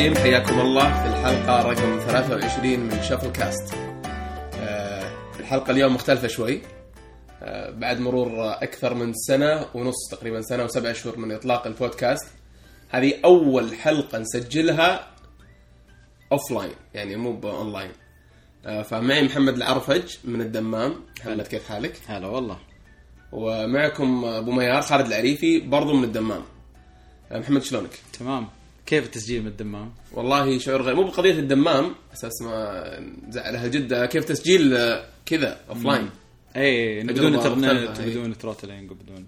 الرحيم حياكم الله في الحلقة رقم 23 من شفل كاست آه، الحلقة اليوم مختلفة شوي. آه، بعد مرور أكثر من سنة ونص تقريبا سنة وسبع شهور من إطلاق البودكاست هذه أول حلقة نسجلها offline يعني مو بأونلاين آه، فمعي محمد العرفج من الدمام. محمد كيف حالك؟ هلا والله. ومعكم أبو ميار خالد العريفي برضو من الدمام. محمد شلونك؟ تمام. كيف التسجيل من الدمام؟ والله شعور غير مو بقضية الدمام أساس ما نزعل أهل جدة. كيف تسجيل آه، كذا offline إي بدون انترنت مختلفة، إي. وبدون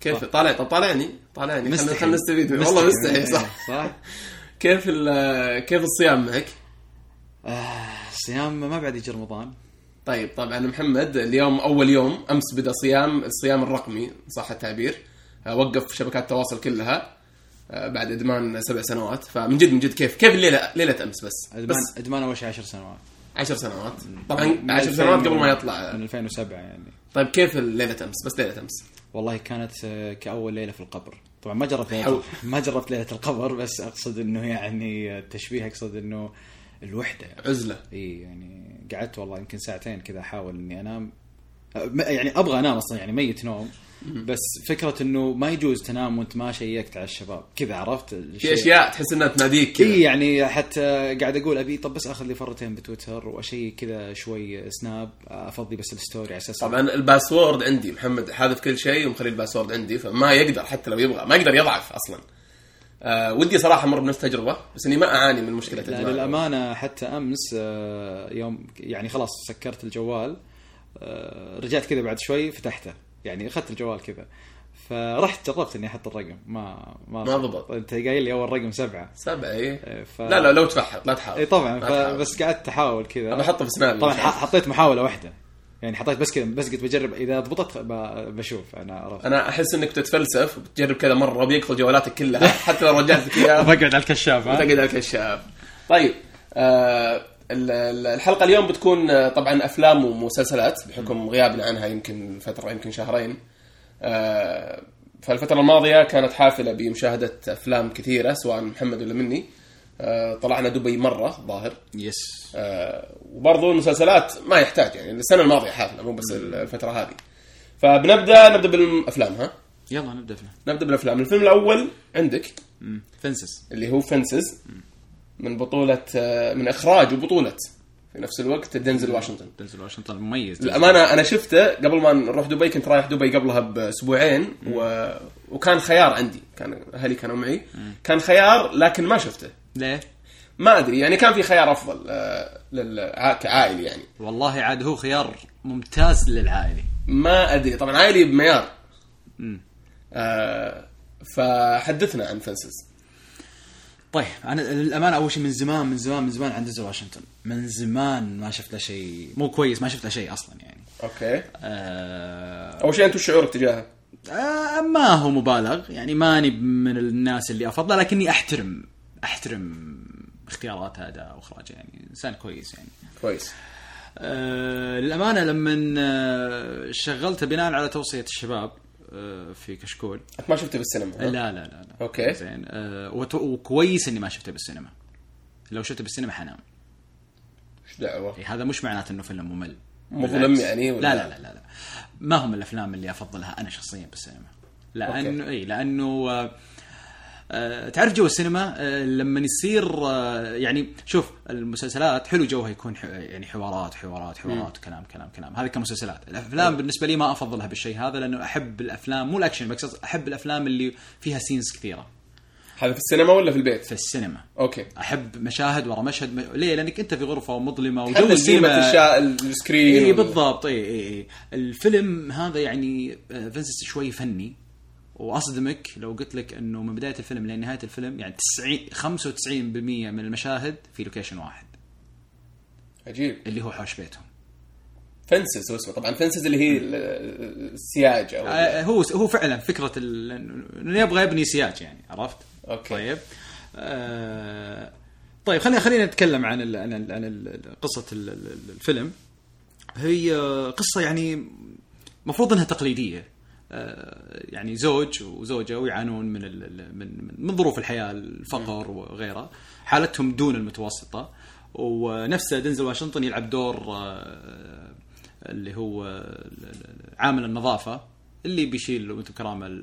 كيف؟ طالع طب طالعني. طالعني. خلينا مستحي. خلينا نستفيد. والله مستحي صح. صح. كيف كيف الصيام معك؟ آه، الصيام ما بعد يجي رمضان. طيب طبعا محمد اليوم أول يوم أمس بدأ صيام الصيام الرقمي صح التعبير. آه، وقف شبكات التواصل كلها. بعد إدمان سبع سنوات. فمن جد من جد كيف كيف الليلة ليلة أمس بس. ادمان بس إدمان أول شيء 10 سنوات. عشر سنوات. طبعا من 10 2000 سنوات قبل ما يطلع. من 2007 يعني. طيب كيف ليلة أمس؟ بس ليلة أمس. والله كانت آه، كأول ليلة في القبر. طبعا ما جربت حو. ليله ما جربت ليلة القبر بس أقصد إنه يعني التشبيه أقصد إنه الوحدة. عزلة. إي يعني قعدت والله يمكن ساعتين كذا أحاول إني أنام. م- يعني أبغى أنام أصلا يعني ميت نوم. بس فكرة إنه ما يجوز تنام وأنت ما شيكت على الشباب. كذا عرفت؟ في أشياء تحس إنها تناديك كذا. إي يعني حتى قاعد أقول أبي طب بس آخذ لي فرتين بتويتر وأشيك كذا شوي سناب أفضي بس ال story على أساس طبعا ال password عندي. محمد حاذف كل شيء ومخلي ال password عندي فما يقدر حتى لو يبغى ما يقدر يضعف أصلا. آه ودي صراحة أمر بنفس التجربه بس إني ما أعاني من مشكلة لا. للأمانة حتى أمس آه، يوم يعني خلاص سكرت الجوال آه، رجعت كذا بعد شوي فتحته. يعني أخذت الجوال كذا. فرحت جربت إني أحط الرقم. ما ما, ما ضبط. أنت قايل لي أول رقم سبعة. سبعة إيه. إيه، ف... لا لا لو تفحط لا تحاول. اي طبعا. ف... بس قعدت أحاول كذا. أنا بحطه في سنابي طبعا حطيت محاولة واحدة. يعني حطيت بس كذا بس قلت بجرب. إذا ضبطت ب... بشوف. أنا عرفت. أنا أحس إنك بتتفلسف وبتجرب كذا مرة وبيقفل جوالاتك كلها. حتى لو رجعت لك اياها بقعد على الكشاف؟ وتقعد على الكشاف. طيب آه الحلقة اليوم بتكون آه، طبعا أفلام ومسلسلات بحكم غيابنا عنها يمكن فترة يمكن شهرين. آه فالفترة الماضية كانت حافلة بمشاهدة أفلام كثيرة سواء محمد ولا مني. آه طلعنا دبي مرة ظاهر. يس وبرضو المسلسلات ما يحتاج يعني السنة الماضية حافلة مو بس الفترة هذه. فبنبدأ نبدأ بالأفلام ها؟ يلا نبدأ فيه نبدأ بالأفلام. الفيلم الأول عندك فنسس اللي هو فنسز من بطولة آه، من إخراج وبطولة في نفس الوقت دنزل واشنطن. دنزل واشنطن مميز. الأمانة أنا شفته قبل ما نروح دبي كنت رايح دبي قبلها بأسبوعين و... وكان خيار عندي. كان أهلي كانوا معي. كان خيار لكن ما شفته. ليه؟ ما أدري. يعني كان في خيار أفضل آه، للع... كعائلي يعني. والله عاد هو خيار ممتاز للعائلي ما أدري. طبعا عائلي بميار. مم. آه فحدثنا عن فنسز طيب أنا للامانه أول شيء من زمان من زمان من زمان عند دنزل واشنطن. من زمان ما شفت له شيء مو كويس ما شفت له شيء أصلا يعني. أوكي. آه أول شيء وش شعورك تجاهه؟ آه ما هو مبالغ يعني ماني من الناس اللي افضله لكني أحترم أحترم اختيارات اداء واخراج يعني. إنسان كويس يعني. كويس. آه للأمانة لما آه شغلته بناء على توصية الشباب في كشكول أنت ما شفته بالسينما؟ لا لا لا, لا. أوكي. زين آه وكويس إني ما شفته بالسينما لو شفته بالسينما حنام إيش دعوة؟ إيه هذا مش معناته إنه فيلم ممل مظلم. يعني ولا؟ لا لا لا لا لا ما هم الأفلام اللي أفضلها أنا شخصيا بالسينما لأنه اي لأنه آه، آه، تعرف جو السينما آه، لما يصير آه، يعني شوف المسلسلات حلو جوها يكون يعني حوارات حوارات حوارات كلام كلام كلام. هذه كمسلسلات. الأفلام بالنسبة لي ما أفضلها بالشيء هذا لأنه أحب الأفلام مو الأكشن بس أحب الأفلام اللي فيها scenes كثيرة. هذا في السينما ولا في البيت؟ في السينما. أوكي. أحب مشاهد ورا مشهد. م... ليه؟ لأنك أنت في غرفة مظلمة وجو السينما الشا... ال screen إي بالضبط. إي إي الفيلم هذا يعني آه، Fences شوي فني. وأصدمك لو قلت لك إنه من بداية الفيلم لين نهايه الفيلم يعني 90 95% من المشاهد في location واحد. عجيب. اللي هو حوش بيتهم. Fences هو اسمه. طبعا Fences اللي هي ال- السياج أو آه، هو هو فعلا فكرة إنه يبغى يبني سياج يعني عرفت؟ أوكي. طيب. آه طيب خلينا خلينا نتكلم عن ال عن ال عن ال قصة ال- ال- الفيلم. هي قصة يعني مفروض إنها تقليدية. يعني زوج وزوجة ويعانون من من من- ظروف الحياة الفقر وغيره. حالتهم دون المتوسطة. ونفسه دنزل واشنطن يلعب دور آه، اللي هو عامل النظافة. اللي بيشيل وأنتم كرامه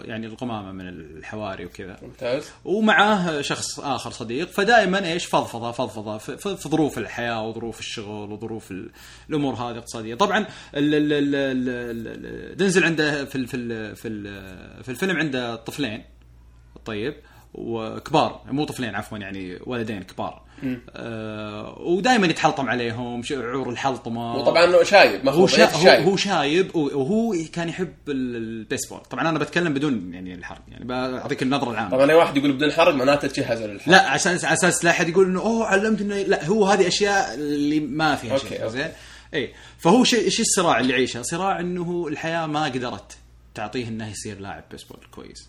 يعني القمامة من الحواري وكذا. ممتاز. ومعاه شخص آخر صديق. فدائما إيش؟ فضفضة فضفضة. في, ظروف الحياة وظروف الشغل وظروف ال- الأمور هذه الاقتصاديه طبعا دنزل عنده في ال في ال في, ال في الفيلم عنده طفلين. طيب. وكبار. مو طفلين عفوا يعني ولدين كبار. آه ودائما يتحلطم عليهم شعور الحلطمة. وطبعا شايب هو شا... شايب. هو شايب وهو كان يحب ال- البيسبول. طبعا أنا بتكلم بدون يعني الحرق يعني بعطيك النظرة العامة. طبعا أي واحد يقول بدون حرق معناته تجهز للحرق. لا عشان على أساس لا أحد يقول إنه أوه علمت انه لا هو هذه أشياء اللي ما فيها أوكي، شيء. زين؟ اي فهو شيء إيش الصراع اللي يعيشه؟ صراع إنه الحياة ما قدرت تعطيه إنه يصير لاعب بيسبول كويس.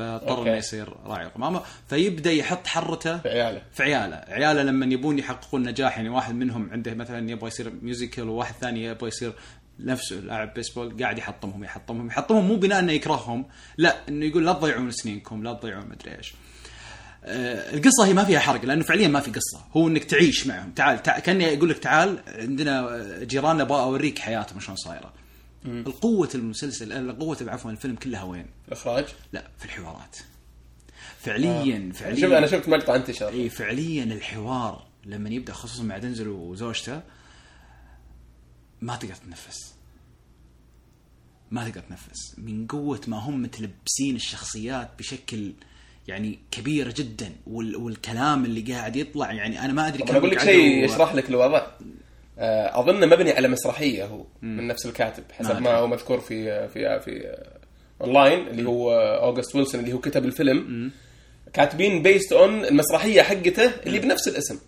فاضطر أوكي. إنه يصير راعي قمامه فيبدأ يحط حرته في عياله. في عياله، عياله لما يبون يحققون نجاح يعني واحد منهم عنده مثلا يبغى يصير musical وواحد ثاني يبغى يصير نفسه لاعب بيسبول قاعد يحطمهم يحطمهم يحطمهم. مو بناء إنه يكرههم لا إنه يقول لا تضيعون سنينكم لا تضيعون مدري إيش. آه، القصة هي ما فيها حرق لأنه فعليا ما في قصة. هو إنك تعيش معهم. تعال, تعال كأني يقول لك تعال عندنا جيراننا أبغى أوريك حياتهم شلون صايرة. القوة المسلسل قوة عفوا الفيلم كلها وين؟ الاخراج لا في الحوارات. فعليا أنا فعليا. شفت أنا شفت مقطع انتشر إي فعليا الحوار لما يبدأ خصوصا مع دنزل وزوجته ما تقدر تتنفس ما تقدر تتنفس من قوة ما هم متلبسين الشخصيات بشكل يعني كبير جدا وال والكلام اللي قاعد يطلع يعني أنا ما أدري أنا أقول لك شيء يشرح لك الوضع. آه، أظن مبني على مسرحية هو من نفس الكاتب حسب ما ما. هو مذكور في في في آه، اونلاين اللي هو آه، أوغست ويلسون اللي هو كتب الفيلم. كاتبين based on المسرحية حقته اللي بنفس الاسم.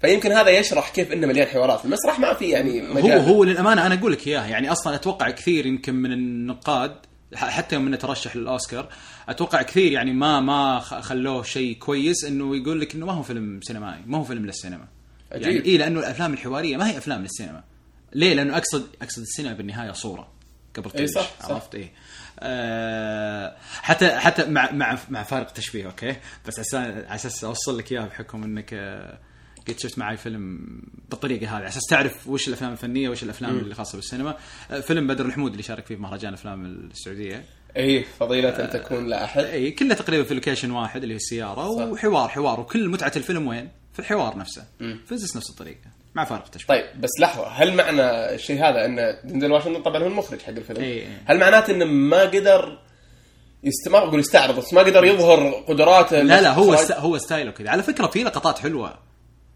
فيمكن هذا يشرح كيف إنه مليان حوارات. المسرح ما في يعني هو مجال. هو للأمانة أنا أقول لك إياها. يعني أصلا أتوقع كثير يمكن من النقاد حتى يوم انه ترشح للأوسكار أتوقع كثير يعني ما ما خلوه شيء كويس إنه يقول لك إنه ما هو فيلم سينمائي ما هو فيلم للسينما. عجيب. يعني اي لأنه الأفلام الحوارية ما هي أفلام للسينما. ليه؟ لأنه اقصد أقصد السينما بالنهاية صورة. قبل إي صح، صح. عرفت؟ إيه. آه حتى حتى مع مع مع فارق تشبيه أوكي؟ بس عشان على أساس أوصل لك اياه بحكم إنك آه، قد شفت معي فيلم بالطريقة هذه. على أساس تعرف وش الأفلام الفنية وش الأفلام اللي خاصة بالسينما. آه، فيلم بدر الحمود اللي شارك فيه في مهرجان الافلام السعودية. اي فضيلة أن تكون لا أحد. اي كله تقريبا في location واحد اللي هي السيارة. وحوار حوار. وكل متعة الفيلم وين؟ في الحوار نفسه. Fences نفس الطريقة مع فارق تشبيه طيب بس لحظة هل معنى الشيء هذا إن دنزل واشنطن طبعا هو المخرج حق الفيلم؟ إي. هل معناته إنه ما قدر يست... ما أقول يستعرض بس ما قدر يظهر قدراته لا لا هو؟ است... هو style ه كذا. على فكرة في لقطات حلوة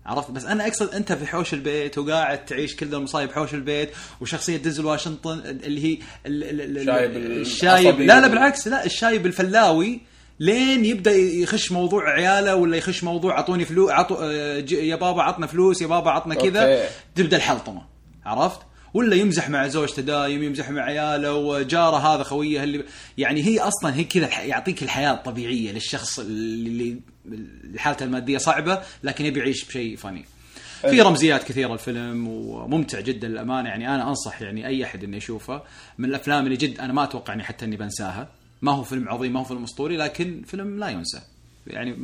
عرفت؟ بس أنا أقصد أنت في حوش البيت وقاعد تعيش كل المصايب حوش البيت وشخصية دنزل واشنطن اللي هي ال... ال... ال... الشايب الشايب لا لا بالعكس لا الشايب الفلاوي لين يبدأ يخش موضوع عياله ولا يخش موضوع أعطوني فلوس عطو... آه، يا بابا عطنا فلوس يا بابا عطنا كذا. تبدأ الحلطمة عرفت؟ ولا يمزح مع زوجته دايم يمزح مع عياله وجاره هذا خويه اللي يعني هي أصلا هي كذا يعطيك الحياة الطبيعية للشخص اللي اللي حالته المادية صعبة لكن يبي يعيش بشيء فني. في رمزيات كثيرة الفيلم وممتع جدا للأمانة يعني أنا أنصح يعني أي أحد إنه يشوفه من الأفلام اللي جد أنا ما أتوقع إني حتى إني بنساها ما هو فيلم عظيم ما هو فيلم أسطوري لكن فيلم لا ينسى. يعني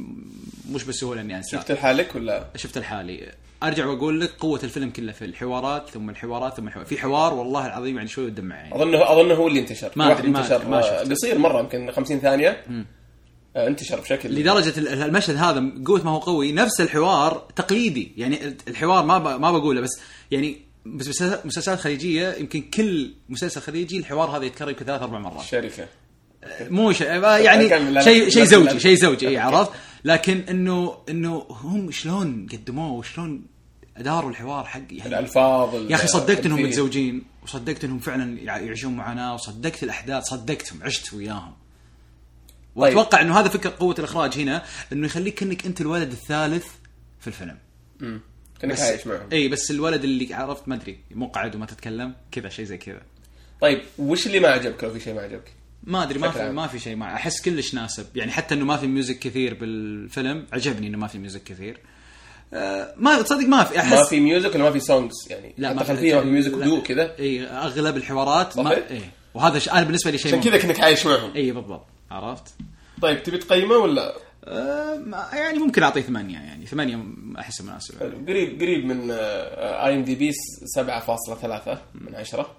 مش بسهوله اني أنساه. شفت لحالك ولا؟ شفت الحالي أرجع وأقول لك قوة الفيلم كله في الحوارات ثم الحوارات ثم الحوارات. في حوار والله العظيم يعني شوي ودمع عيني اظنه اظنه هو اللي انتشر. ما واحد ما انتشر. ما شفت. قصير مرة يمكن 50 ثانية. آه، انتشر بشكل لدرجة ال- المشهد هذا قوة ما هو قوي. نفس الحوار تقليدي. يعني الحوار ما ب- ما بقوله بس يعني بس مسلسلات- مسلسلات خليجية يمكن كل مسلسل خليجي الحوار هذا يتكرر يمكن ثلاث أربع مرات. شركة. مو شيء يعني لا، لا، شيء شيء زوجي. شيء زوجي اي. عرفت لكن انه إنه هم شلون قدموه وشلون أداروا الحوار حق يعني الألفاظ ال- يا أخي صدقت إنهم. متزوجين وصدقت إنهم فعلا يع- يعيشون معاناة وصدقت الأحداث صدقتهم عشت وياهم طيب. وأتوقع إنه هذا فكره قوة الإخراج هنا إنه يخليك كانك أنت الولد الثالث في الفيلم مم. كانك عايش معهم إي بس الولد اللي عرفت ما أدري مو قاعد وما تتكلم كذا شيء زي كذا طيب وش اللي ما عجبك لو في شيء ما عجبك؟ ما أدري ما في. ما في شيء ما أحس كلش ناسب. يعني حتى إنه ما في music كثير بالفيلم عجبني إنه ما في music كثير. آه ما تصدق ما في احس ما في music ولا ما في songs يعني لا ما في خلفية ما في music. هدوء كذا. إي أغلب الحوارات ما؟ إي. وهذا ش... أنا بالنسبة لي شيء عشان كذا كأنك عايش معهم. إي بالضبط. عرفت؟ طيب تبي تقيمه ولا؟ أه ما- يعني ممكن أعطيه ثمانية يعني ثمانية احس مناسب. قريب قريب من IMDb 7.3 من 10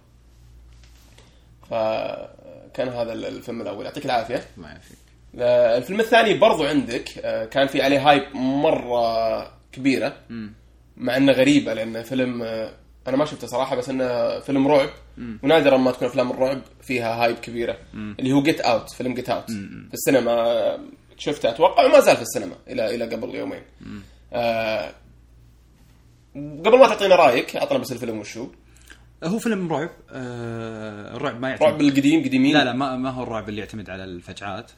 فكان هذا الفيلم الأول. يعطيك العافية. ما يفيك آه، الفيلم الثاني برضو عندك آه، كان في عليه hype مرة كبيرة. مع إنه غريبة لأنه فيلم آه، أنا ما شفته صراحة بس إنه فيلم رعب. ونادرا ما تكون أفلام الرعب فيها hype كبيرة. اللي هو Get Out فيلم Get Out في السينما شفته أتوقع وما زال في السينما إلى إلى قبل يومين. آه، قبل ما تعطينا رأيك أعطنا بس الفيلم وشو. هو فيلم رعب آه الرعب ما يعتمد رعب القديم قديمين؟ لا لا ما, ما هو الرعب اللي يعتمد على الفجعات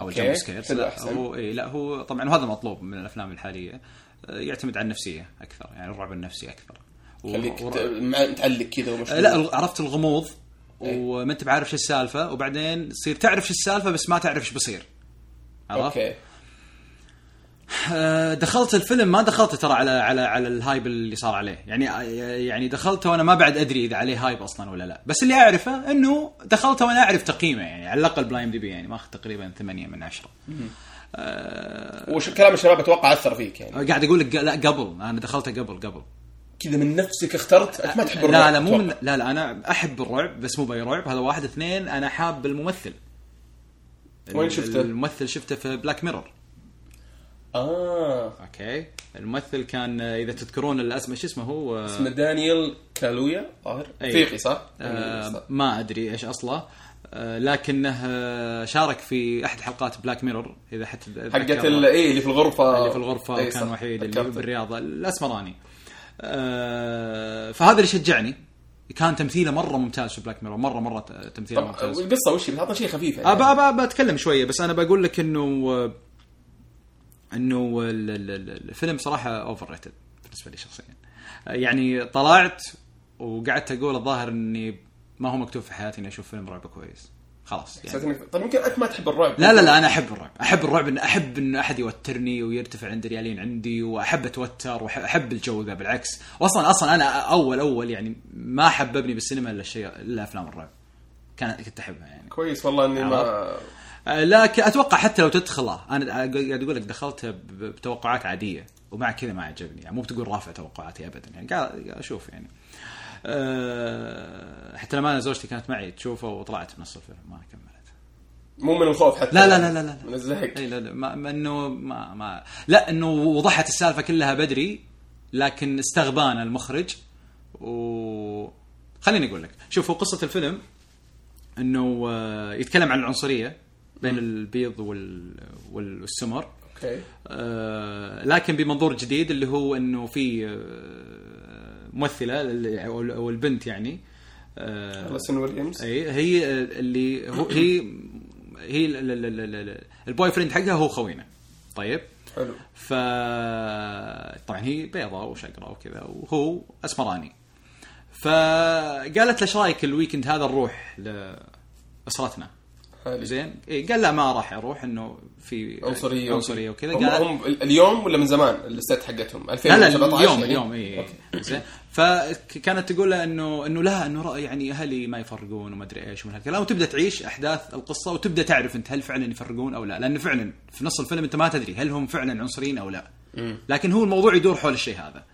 أو ال jump scares. لا. هو إيه لا هو طبعا وهذا مطلوب من الأفلام الحالية آه، يعتمد على النفسية أكثر يعني الرعب النفسي أكثر. و- خليك و- متعلق كذا آه، لا عرفت الغموض وما أنت بعارف شو السالفة وبعدين تصير تعرف شو السالفة بس ما تعرف إيش بيصير عرفت؟ أوكي. دخلت الفيلم ما دخلت ترى على على على ال hype اللي صار عليه. يعني يعني دخلته وأنا ما بعد أدري إذا عليه hype أصلا ولا لا. بس اللي أعرفه إنه دخلته وأنا أعرف تقييمه يعني على الأقل بال IMDb يعني ماخذ تقريبا 8 من 10 آه وش كلام الشباب أتوقع أثر فيك يعني؟ قاعد أقول لك لا قبل. أنا دخلته قبل قبل. كذا من نفسك اخترت؟ أنت ما تحب الرعب لا لا مو من. لا لا أنا أحب الرعب بس مو بأي رعب. هذا واحد. اثنين أنا حاب الممثل. وين شفته؟ الممثل شفته في بلاك ميرور آه. أوكي. الممثل كان آه، إذا تذكرون الاسم شو اسمه هو؟ آه، اسمه دانيال كالويا ظاهر؟ أي. افريقي صح؟ آه ما أدري إيش أصله. آه لكنه آه شارك في أحد حلقات بلاك ميرور إذا حتى حقت ال- إيه اللي في الغرفة. اللي في الغرفة إيه، وكان صح. وحيد اللي. بالرياضه الأسمراني. آه فهذا اللي شجعني. كان تمثيله مرة ممتاز في بلاك ميرور مرة مرة تمثيله ممتاز. القصة وش اعطنا شيء خفيف يعني. ابى ابى بتكلم شوية بس أنا بقول لك إنه انه ال- ال- ال- الفيلم صراحة overrated بالنسبة لي شخصيا. يعني طلعت وقعدت أقول الظاهر إني ما هو مكتوب في حياتي إني أشوف فيلم رعب كويس. خلاص يعني. طيب يمكن أنت ما تحب الرعب. لا لا لا أنا أحب الرعب. أحب الرعب ان أحب إن أحد يوترني ويرتفع عند ريالين عندي وأحب أتوتر واحب الجو ذا بالعكس. واصلا أصلا أنا اول أول يعني ما حببني بالسينما إلا الشيء إلا أفلام الرعب. كان كنت أحبها يعني. كويس والله إني ما لكن أتوقع حتى لو تدخله أنا قاعد أقول لك دخلت ب- بتوقعات عادية ومع كذا ما عجبني يعني مو بتقول رافع توقعاتي ابدا يعني قاعد أشوف يعني. أه حتى لما أنا زوجتي كانت معي تشوفه وطلعت بنص الفيلم ما كملت. مو من الخوف حتى. لا لا لا لا لا من الزهق. إي لا لا ما ما- إنه ما ما لا إنه وضحت السالفة كلها بدري لكن استغبانا المخرج. و خليني أقول لك شوف هو قصة الفيلم إنه آه، يتكلم عن العنصرية. بين البيض وال والسمر. أوكي. آه، لكن بمنظور جديد اللي هو إنه في آه، ممثلة أو البنت يعني. آه، لسن ويليامز أي هي اللي هو هي هي ال- ال- ال- ال- ال- ال boyfriend حقها هو خوينا. طيب. حلو. ف طبعا هي بيضاء وشقراء وكذا وهو أسمراني. فقالت له إيش رأيك ال weekend هذا نروح لأسرتنا؟ زين. إيه قال لا ما راح أروح إنه في عنصرية عنصرية وكذا. قال هم اليوم ولا من زمان الست حقتهم؟ لا 2017 لا اليوم يعني؟ اليوم اي أوكي. زين. فكانت تقول له إنه إنه لا إنه رأي يعني أهلي ما يفرقون وما أدري إيش ومن هالكلام. وتبدأ تعيش أحداث القصة وتبدأ تعرف أنت هل فعلا يفرقون أو لا. لأن فعلا في نص الفيلم أنت ما تدري هل هم فعلا عنصريين أو لا. لكن هو الموضوع يدور حول الشيء هذا.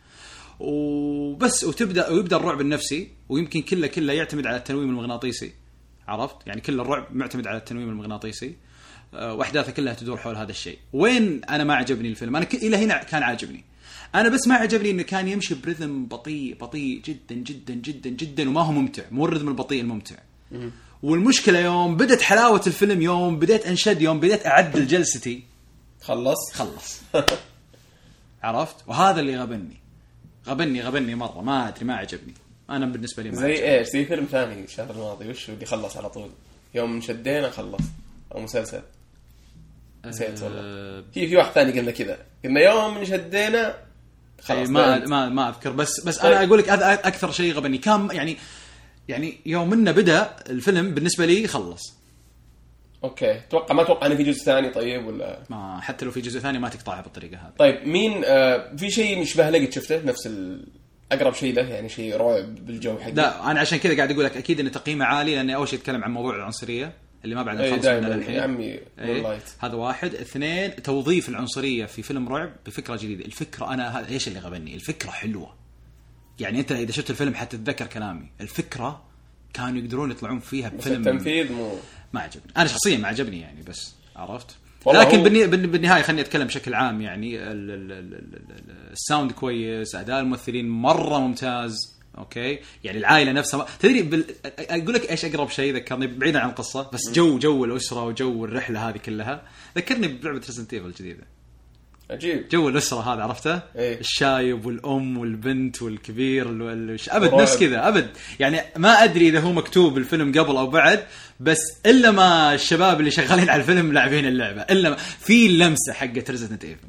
وبس وتبدأ ويبدأ الرعب النفسي ويمكن كله كله يعتمد على التنويم المغناطيسي. عرفت؟ يعني كل الرعب معتمد على التنويم المغناطيسي. آه، وأحداثه كلها تدور حول هذا الشيء. وين أنا ما عجبني الفيلم؟ أنا ك... إلى هنا كان عاجبني. أنا بس ما عجبني إنه كان يمشي برذم بطيء بطيء جدا جدا جدا جدا وما هو ممتع. مو الرذم البطيء الممتع. والمشكلة يوم بدت حلاوة الفيلم يوم بديت أنشد يوم بديت اعدل جلستي خلص. خلص. عرفت؟ وهذا اللي غبني. غبني غبني مرة. ما أدري ما عجبني. أنا بالنسبة لي ما زي. إيش؟ زي فيلم ثاني الشهر الماضي وش اللي خلص على طول؟ يوم شدينا خلص. أو مسلسل. نسيت والله. في في واحد ثاني قلنا كذا. قلنا يوم شدينا خلاص أي ما بعد. ما ما أذكر. بس بس طيب. أنا أقول لك هذا أكثر شيء غبني. كان يعني يعني يوم إنه بدأ الفيلم بالنسبة لي خلص. أوكي. أتوقع ما أتوقع إنه في جزء ثاني طيب ولا؟ ما حتى لو في جزء ثاني ما تقطعها بالطريقة هذه. طيب مين آه في شيء مشبه لقيت شفته؟ نفس ال... أقرب شيء له يعني شيء رعب بالجو حقه لا أنا عشان كذا قاعد أقول لك أكيد إن تقييمه عالي لاني أول شيء اتكلم عن موضوع العنصرية اللي ما بعد نخلص منه للحين يا عمي. لايت هذا واحد. اثنين توظيف العنصرية في فيلم رعب بفكرة جديدة. الفكرة أنا هذا إيش اللي غبني؟ الفكرة حلوة. يعني أنت إذا شفت الفيلم حتتذكر كلامي. الفكرة كانوا يقدرون يطلعون فيها بس بفيلم التنفيذ مو ما عجبني. أنا شخصيا ما عجبني يعني بس عرفت؟ لكن هو- بالني- بالن- بالنهاية خليني أتكلم بشكل عام يعني ال- ال- ال- ال- ال- ال sound كويس أداء الممثلين مرة ممتاز أوكي؟ يعني العائلة نفسها ما... تدري بال... أقول لك إيش أقرب شيء ذكرني بعيدا عن القصة بس جو جو الأسرة وجو الرحلة هذه كلها. ذكرني بلعبة Resident Evil الجديدة. عجيب جو الأسرة هذا عرفته؟ إيه. الشايب والأم والبنت والكبير ال- ال- أبد رعب. نفس كذا أبد يعني ما أدري إذا هو مكتوب الفيلم قبل أو بعد بس إلا ما الشباب اللي شغالين على الفيلم لاعبين اللعبة إلا ما في لمسة حقت Resident Evil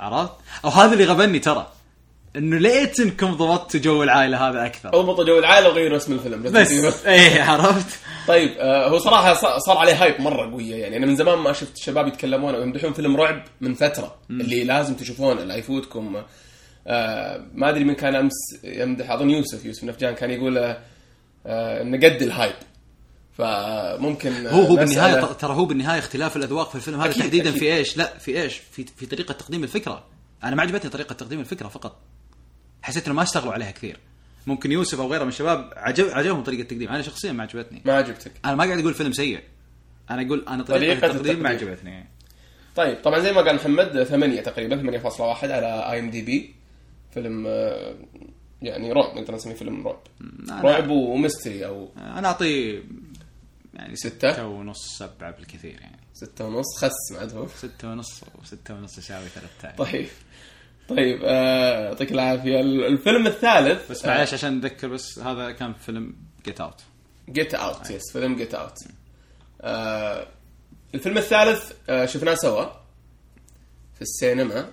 عرفت؟ أو هذا اللي غبني ترى إنه ليت انكم ضبطتوا جو العائلة هذا أكثر اضبطوا جو العائلة وغيروا اسم الفيلم بس إيه عرفت؟ طيب آه هو صراحة صار عليه hype مرة قوية. يعني أنا من زمان ما شفت شباب يتكلمون أو يمدحون فيلم رعب من فترة. اللي لازم تشوفونه لا يفوتكم. آه ما أدري من كان أمس يمدح أظن يوسف يوسف نفجان كان يقول آه آه انه قد الهايب. فممكن آه، هو هو بالنهاية ترى هو بالنهاية اختلاف الأذواق في الفيلم هذا أكيد، تحديدا أكيد. في إيش؟ لا في إيش؟ في في طريقة تقديم الفكرة. أنا ما عجبتني طريقة تقديم الفكرة فقط. حسيت إنه ما اشتغلوا عليها كثير. ممكن يوسف أو غيره من الشباب عجب عجبهم طريقة التقديم. أنا شخصيا ما عجبتني. ما عجبتك. أنا ما قاعد أقول فيلم سيء. أنا أقول أنا طريقة, طريقة التقديم ما التقديم. عجبتني. طيب طبعا زي ما قال محمد 8 تقريبا 8.1 على IMDb فيلم آه، يعني رعب نقدر نسميه فيلم رعب. رعب و mystery أو أنا اعطيه يعني ستة؟ ستة ونص سبعة بالكثير يعني. ستة ونص خس بعد هو ستة ونص وستة ونص يساوي ثلاثة. طيب. طيب آه، يعطيك العافية. ال- الفيلم الثالث بس معلش عشان نذكر بس هذا كان فيلم Get Out Get Out yes فيلم Get Out الفيلم الثالث آه، شفناه سوا في السينما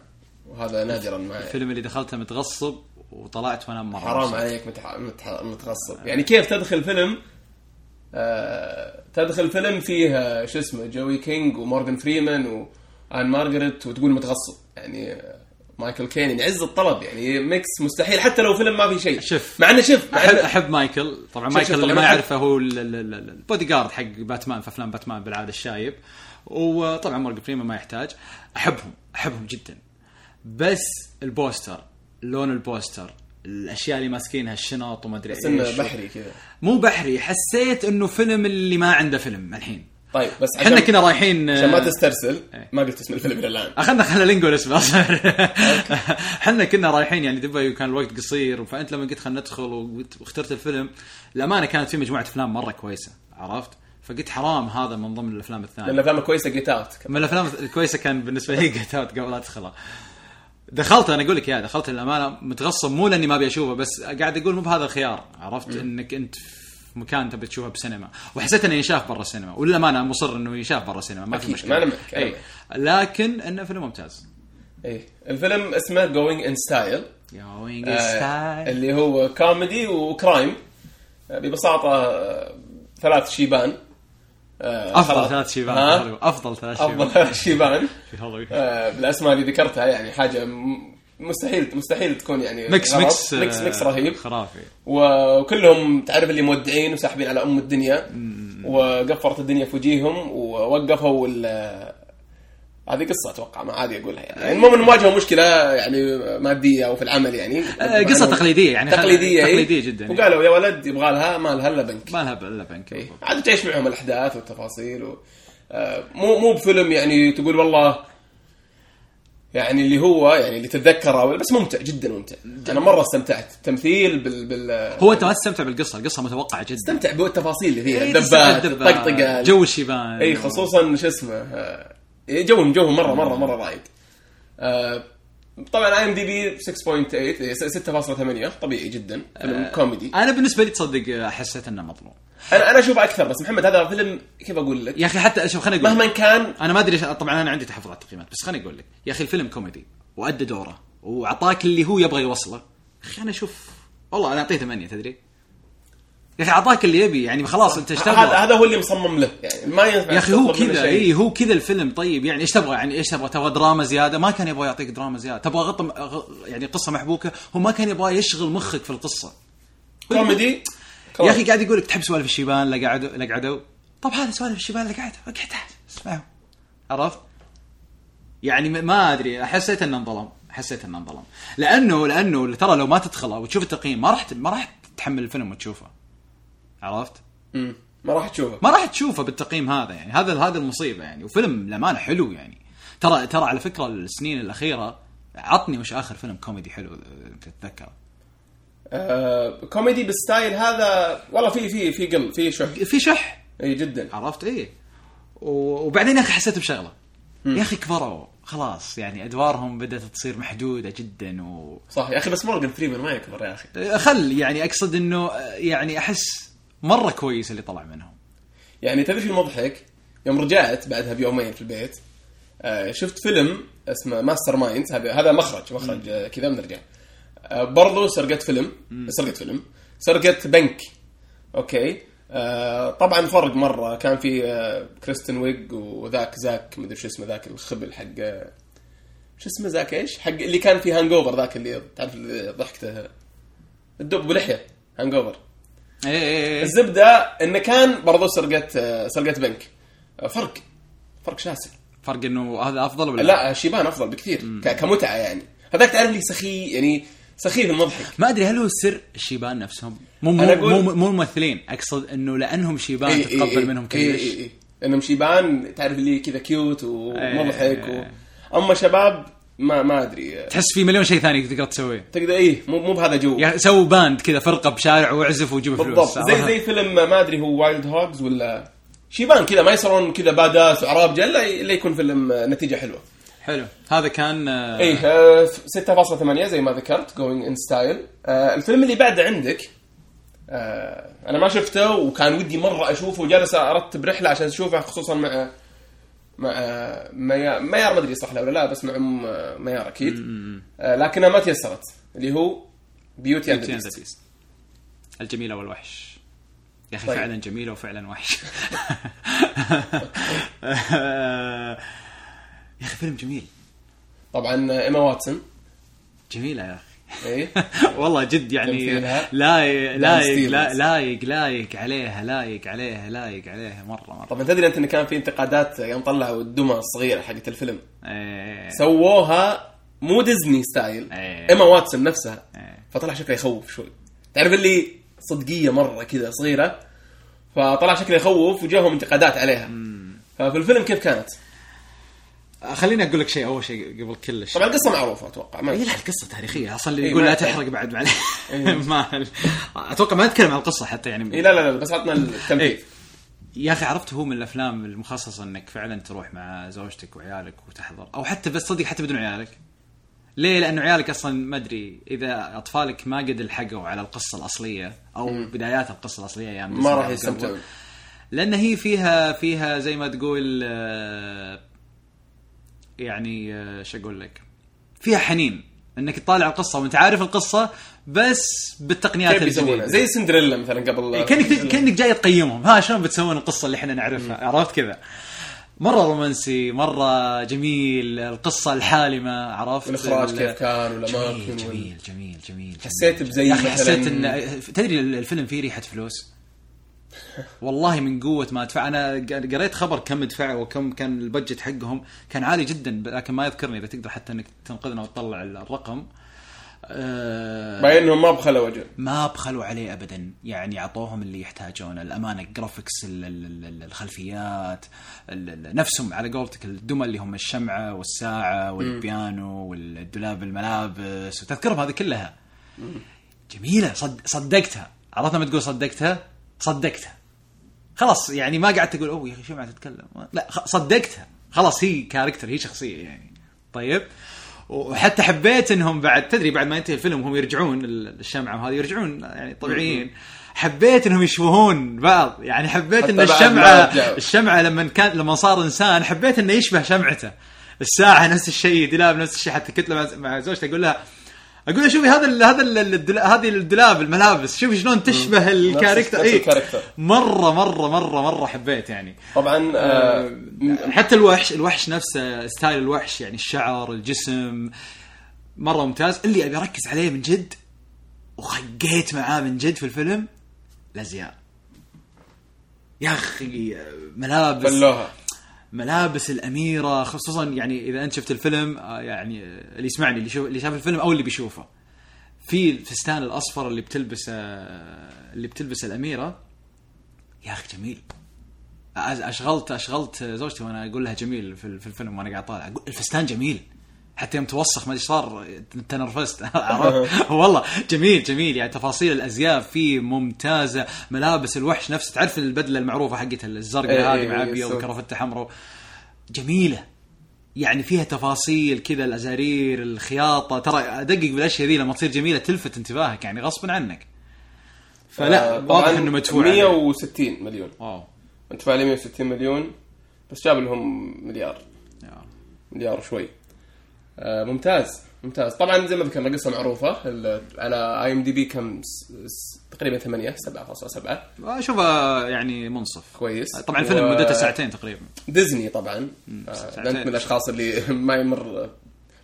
وهذا نادرا ما الفيلم اللي دخلته متغصب وطلعت وأنا مرة حرام مبسوط. عليك متح... متح... متغصب. يعني كيف تدخل فيلم؟ آه... تدخل فيلم فيه آه، شو اسمه جوي كينج ومورغان فريمان وان مارغريت وتقول متغصب. يعني آه، مايكل كين يعني عز الطلب يعني mix مستحيل حتى لو فيلم ما في شيء. شوف. مع إنه شوف مع احب أحب مايكل. طبعا شوف- مايكل شوف، اللي طبعاً ما يعرفه هو ال- ال- ال- ال- البودي جارد حق باتمان في أفلام باتمان بالعادة الشايب. وطبعا مورجان فريمان ما يحتاج. أحبهم أحبهم جدا. بس ال poster لون ال poster الأشياء اللي ماسكينها الشنط وما أدري إيش بحري كذا. مو بحري حسيت إنه فيلم اللي ما عنده فيلم الحين. طيب بس إحنا كنا رايحين عشان ما تسترسل ما قلت اسم الفيلم إلى الآن. أخذنا خلينا نقول اسمه إحنا كنا رايحين يعني دبي وكان الوقت قصير فأنت لما قلت خلينا ندخل واخترت الفيلم الامانه كانت في مجموعة أفلام مرة كويسة عرفت؟ فقلت حرام هذا من ضمن الأفلام الثانية. لأن افلامه كويسه Get Out من الأفلام الكويسة كان بالنسبة لي Get Out قبل لا ادخلها دخلت أنا أقول لك يا دخلت الامانه متغصب مو لأني ما أبي أشوفه بس قاعد أقول مو بهذا الخيار عرفت؟ إنك أنت في مكان تبي تشوفه بسينما. وحسيت إنه ينشاف برا السينما. وللأمانة مصر إنه ينشاف برا السينما. ما في مشكلة. ما أنا اي لكن إنه فيلم ممتاز. اي الفيلم اسمه Going in Style Going آه، style. اللي هو كوميدي و crime. آه، ببساطة آه، ثلاث شيبان. آه، أفضل. ثلاث شيبان. أفضل ثلاث أفضل شيبان. ثلاث شيبان بالأسماء اللي ذكرتها يعني حاجة م- مستحيل مستحيل تكون يعني mix غلط. mix mix آه، mix رهيب خرافي وكلهم تعرف اللي مودعين وساحبين على أم الدنيا وقفرت الدنيا في وجيههم ووقفوا ال- هذه قصة أتوقع ما عادي أقولها يعني, يعني المهم انهم واجهوا مشكلة يعني مادية أو في العمل يعني آه، قصة تقليدية يعني تقليدية إيه. تقليدية جدا يعني. وقالوا يا ولد يبغى لها ما لها إلا بنك ما لها إلا بنك إيه. عاد تعيش معهم الأحداث والتفاصيل و... آه، مو مو بفيلم يعني تقول والله يعني اللي هو يعني اللي تتذكره بس ممتع جدا ممتع. أنا مرة استمتعت. تمثيل بال بال هو أنت ما تستمتع بالقصة القصة متوقعة جدا. استمتع بالتفاصيل اللي فيها إيه، الدبات الطقطقة جو الشيبان اي خصوصا شو اسمه إيه، جوهم جوهم مرة مرة مرة رايق طبعا IMDb 6.8 إيه، 6.8 طبيعي جدا فيلم كوميدي. أنا بالنسبة لي تصدق حسيت إنه مظلوم. أنا أنا أشوفه أكثر بس محمد هذا فيلم كيف أقول لك؟ يا أخي حتى شوف خليني أقول مهما كان أنا ما أدري طبعا أنا عندي تحفظ على التقييمات بس خليني أقول لك. يا أخي الفيلم كوميدي وأدى دوره وأعطاك اللي هو يبغى يوصله. أخي أنا أشوف والله أنا أعطيه ثمانية تدري؟ يا أخي أعطاك اللي يبي يعني خلاص أنت إيش هذا تبغى؟ هذا هو اللي مصمم له يعني ما ينفع يا أخي هو كذا. اي هو كذا الفيلم طيب يعني إيش تبغى؟ يعني إيش تبغى؟ تبغى دراما زيادة؟ ما كان يبغى يعطيك دراما زيادة. تبغى غطم غ- يعني قصة محبوكة؟ هو ما كان يبغى يشغل مخك في القصة. كوميدي؟ يا أخي قاعد يقول لك تحب سوالف الشيبان لا قعدوا لا قعدوا طب هذا سوالف الشيبان لا قعدوا أقعد اسمعوا. عرفت؟ يعني ما- ما أدري حسيت إنه انظلم. حسيت إنه انظلم. لأنه لأنه ترى لو ما تدخله وتشوف التقييم ما راح ما راح تحمل الفيلم وتشوفه. عرفت؟ مم. ما راح تشوفه. ما راح تشوفه بالتقييم هذا يعني. هذا هذا المصيبة يعني. وفيلم للأمانة حلو يعني. ترى ترى على فكرة السنين الأخيرة عطني وش آخر فيلم كوميدي حلو تتذكره؟ آه كوميدي بال style هذا والله في في في قل في شح. في شح؟ إي جدا. عرفت؟ و- وبعدين يا أخي حسيت بشغلة. يا أخي كبروا. خلاص يعني أدوارهم بدأت تصير محدودة جدا و صح يا أخي بس مورجان فريمان ما يكبر يا أخي. خل يعني أقصد إنه يعني أحس مرة كويس اللي طلع منهم. يعني تدري في المضحك؟ يوم رجعت بعدها بيومين في البيت آه شفت فيلم اسمه Masterminds هذا هذا مخرج مخرج آه كذا بنرجع آه برضو سرقة فيلم سرقة فيلم. سرقة بنك. أوكي؟ طبعا فرق مرة. كان في كريستن ويج وذاك زاك مدري شو اسمه ذاك الخبل حق شو اسمه ذاك إيش؟ حق اللي كان في Hangover ذاك اللي تعرف ضحكته؟ الدب بلحيه Hangover إيه إيه إيه. الزبدة انه كان برضو سرقه آه، سرقه بنك. آه، فرق فرق شاسع. فرق إنه هذا أفضل ولا؟ لا شيبان أفضل بكثير ك- كمتعة يعني. هذاك تعرف لي سخي يعني سخيف المضحك. ما أدري هل هو السر الشيبان نفسهم؟ مو مو أقول- مو, مو الممثلين أقصد إنه لأنهم شيبان إي إي تتقبل إي منهم كلش إي إي. إنهم شيبان تعرف اللي كذا cute ومضحك إيه. و... أما شباب ما ما أدري. آه، تحس في مليون شيء ثاني تقدر تسويه. تقدر إيه مو مو بهذا جو. يا سووا band كذا فرقة بشارع واعزف وجيبوا فلوس. بالضبط. زي زي فيلم ما أدري هو Wild Hogs ولا شيبان كذا ما يصيرون كذا badass وعراب جل الا يكون فيلم آه، نتيجة حلوة. حلو. هذا كان آه، إيه آه، 6.8 زي ما ذكرت Going in Style الفيلم اللي بعده عندك آه، أنا ما شفته وكان ودي مرة أشوفه وجالس أرتب رحلة عشان أشوفه خصوصا مع مع آه، ميار ميار ما أدري صح ولا لا بس مع ام آه، ميار أكيد. آه، لكنها ما تيسرت اللي هو Beauty and. Beast. الجميلة والوحش. يا أخي طيب. فعلا جميلة وفعلا وحش. يا أخي فيلم جميل. طبعا إيما واتسون. جميلة يا أخي. والله جد يعني. لايق لايق لايق لايق عليها لايق عليها لايق عليها مرة مرة طبعا تدري أنت إن كان في انتقادات يوم طلعوا الدمى الصغيرة حقت الفيلم إيه. سووها مو Disney style إيه. إيما واتسون نفسها إيه. فطلع شكله يخوف شوي تعرف اللي صدقية مرة كذا صغيرة فطلع شكله يخوف وجاهم انتقادات عليها ففي الفيلم كيف كانت؟ خليني أقول لك شيء أول شيء قبل كل شيء. طبعا القصة معروفة أتوقع. ما إي لا القصة تاريخية. أصلا اللي يقول لا. تحرق بعد بعد إيه. ما أتوقع ما نتكلم عن القصة حتى يعني. إيه لا لا لا بس عطنا التمثيل إيه. يا أخي عرفت هو من الأفلام المخصصة إنك فعلا تروح مع زوجتك وعيالك وتحضر أو حتى بس صدق حتى بدون عيالك؟ ليه؟ لأنه عيالك أصلا ما أدري إذا أطفالك ما قد لحقوا على القصة الأصلية أو بدايات القصة الأصلية أيام ما راح يستمتعون. لأن هي فيها فيها زي ما تقول آه، يعني آه، شو أقول لك؟ فيها حنين إنك تطالع القصة وأنت عارف القصة بس بالتقنيات؟ الجديده زي سندريلا مثلا قبل كأنك كأنك جاي تقيمهم. ها شلون بتسوون القصة اللي إحنا نعرفها؟ عرفت كذا؟ مرة رومانسي مرة جميل القصة الحالمة عرفت؟ الاخراج ال- كيف كان ولا ما جميل كان جميل جميل جميل حسيت جميل. بزي يا أخي حسيت ان تدري الفيلم فيه ريحة فلوس؟ والله من قوة ما أدفع. أنا قريت خبر كم دفعوا وكم كان البجت حقهم. كان عالي جدا لكن ما يذكرني إذا تقدر حتى إنك تنقذنا وتطلع الرقم. باين إنهم ما بخلوا وجه ما بخلوا عليه ابدا. يعني أعطوهم اللي يحتاجونه. الأمانة جرافيكس ال- ال- ال- الخلفيات ال- ال- نفسهم على قولتك الدمى اللي هم الشمعة والساعة والبيانو والدولاب الملابس وتذكرهم هذه كلها. جميلة صد صدقتها. عرفت لما تقول صدقتها؟ صدقتها. خلاص يعني ما قعدت تقول أوه يا أخي شمعه تتكلم؟ لا صدقتها. خلاص هي character هي شخصية يعني. طيب. وحتى حبيت إنهم بعد تدري بعد ما ينتهي الفيلم وهم يرجعون ال- الشمعة وهذه يرجعون يعني طبيعيين. حبيت إنهم يشبهون بعض. يعني حبيت إن ما الشمعه. الشمعة لما كان لما صار إنسان حبيت إنه يشبه شمعته. الساعة نفس الشيء دولاب نفس الشيء حتى كنت مع زوجتي أقول لها أقول شوفي هذا ال هذا ال الدل- هذه الدولاب الملابس شوفي شلون تشبه ال character. اي. مرة مرة مرة مرة حبيت يعني. طبعا آه حتى الوحش الوحش نفسه ستايل الوحش يعني الشعر الجسم مرة ممتاز. اللي أبي أركز عليه من جد وخقيت معاه من جد في الفيلم الأزياء. يا أخي ملابس. بلوها ملابس الأميرة خصوصا يعني إذا أنت شفت الفيلم آه، يعني آه، اللي يسمعني اللي شوف اللي شاف الفيلم أو اللي بيشوفه. في الفستان الأصفر اللي بتلبسه اللي بتلبسه الأميرة. يا أخي جميل. اشغلت أشغلت زوجتي وأنا أقول لها جميل في في الفيلم وأنا قاعد طالع الفستان جميل. حتى يوم توسخ ما أدري صار تنرفزت؟ والله جميل جميل. يعني تفاصيل الأزياء فيه ممتازة. ملابس الوحش نفسه تعرف البدلة المعروفة حقتها الزرقاء إيه، هذه إيه، معبيه يسوي. وكرافته حمراء جميلة. يعني فيها تفاصيل كذا الأزارير الخياطة. ترى أدقق بالأشياء ذي لما تصير جميلة تلفت انتباهك يعني غصبا عنك. فلا آه، واضح إنه مدفوع عليه. 160 مليون. wow. انت فاهم 160 مليون بس جاب لهم مليار. يا. مليار شوي. ممتاز ممتاز. طبعا زي ما ذكرنا قصه معروفة. على IMDb كم تقريبا 8 7.7 أشوفه يعني منصف. كويس. طبعا الفيلم و- مدته ساعتين تقريبا. ديزني طبعا. آه،. انت من الأشخاص اللي ما يمر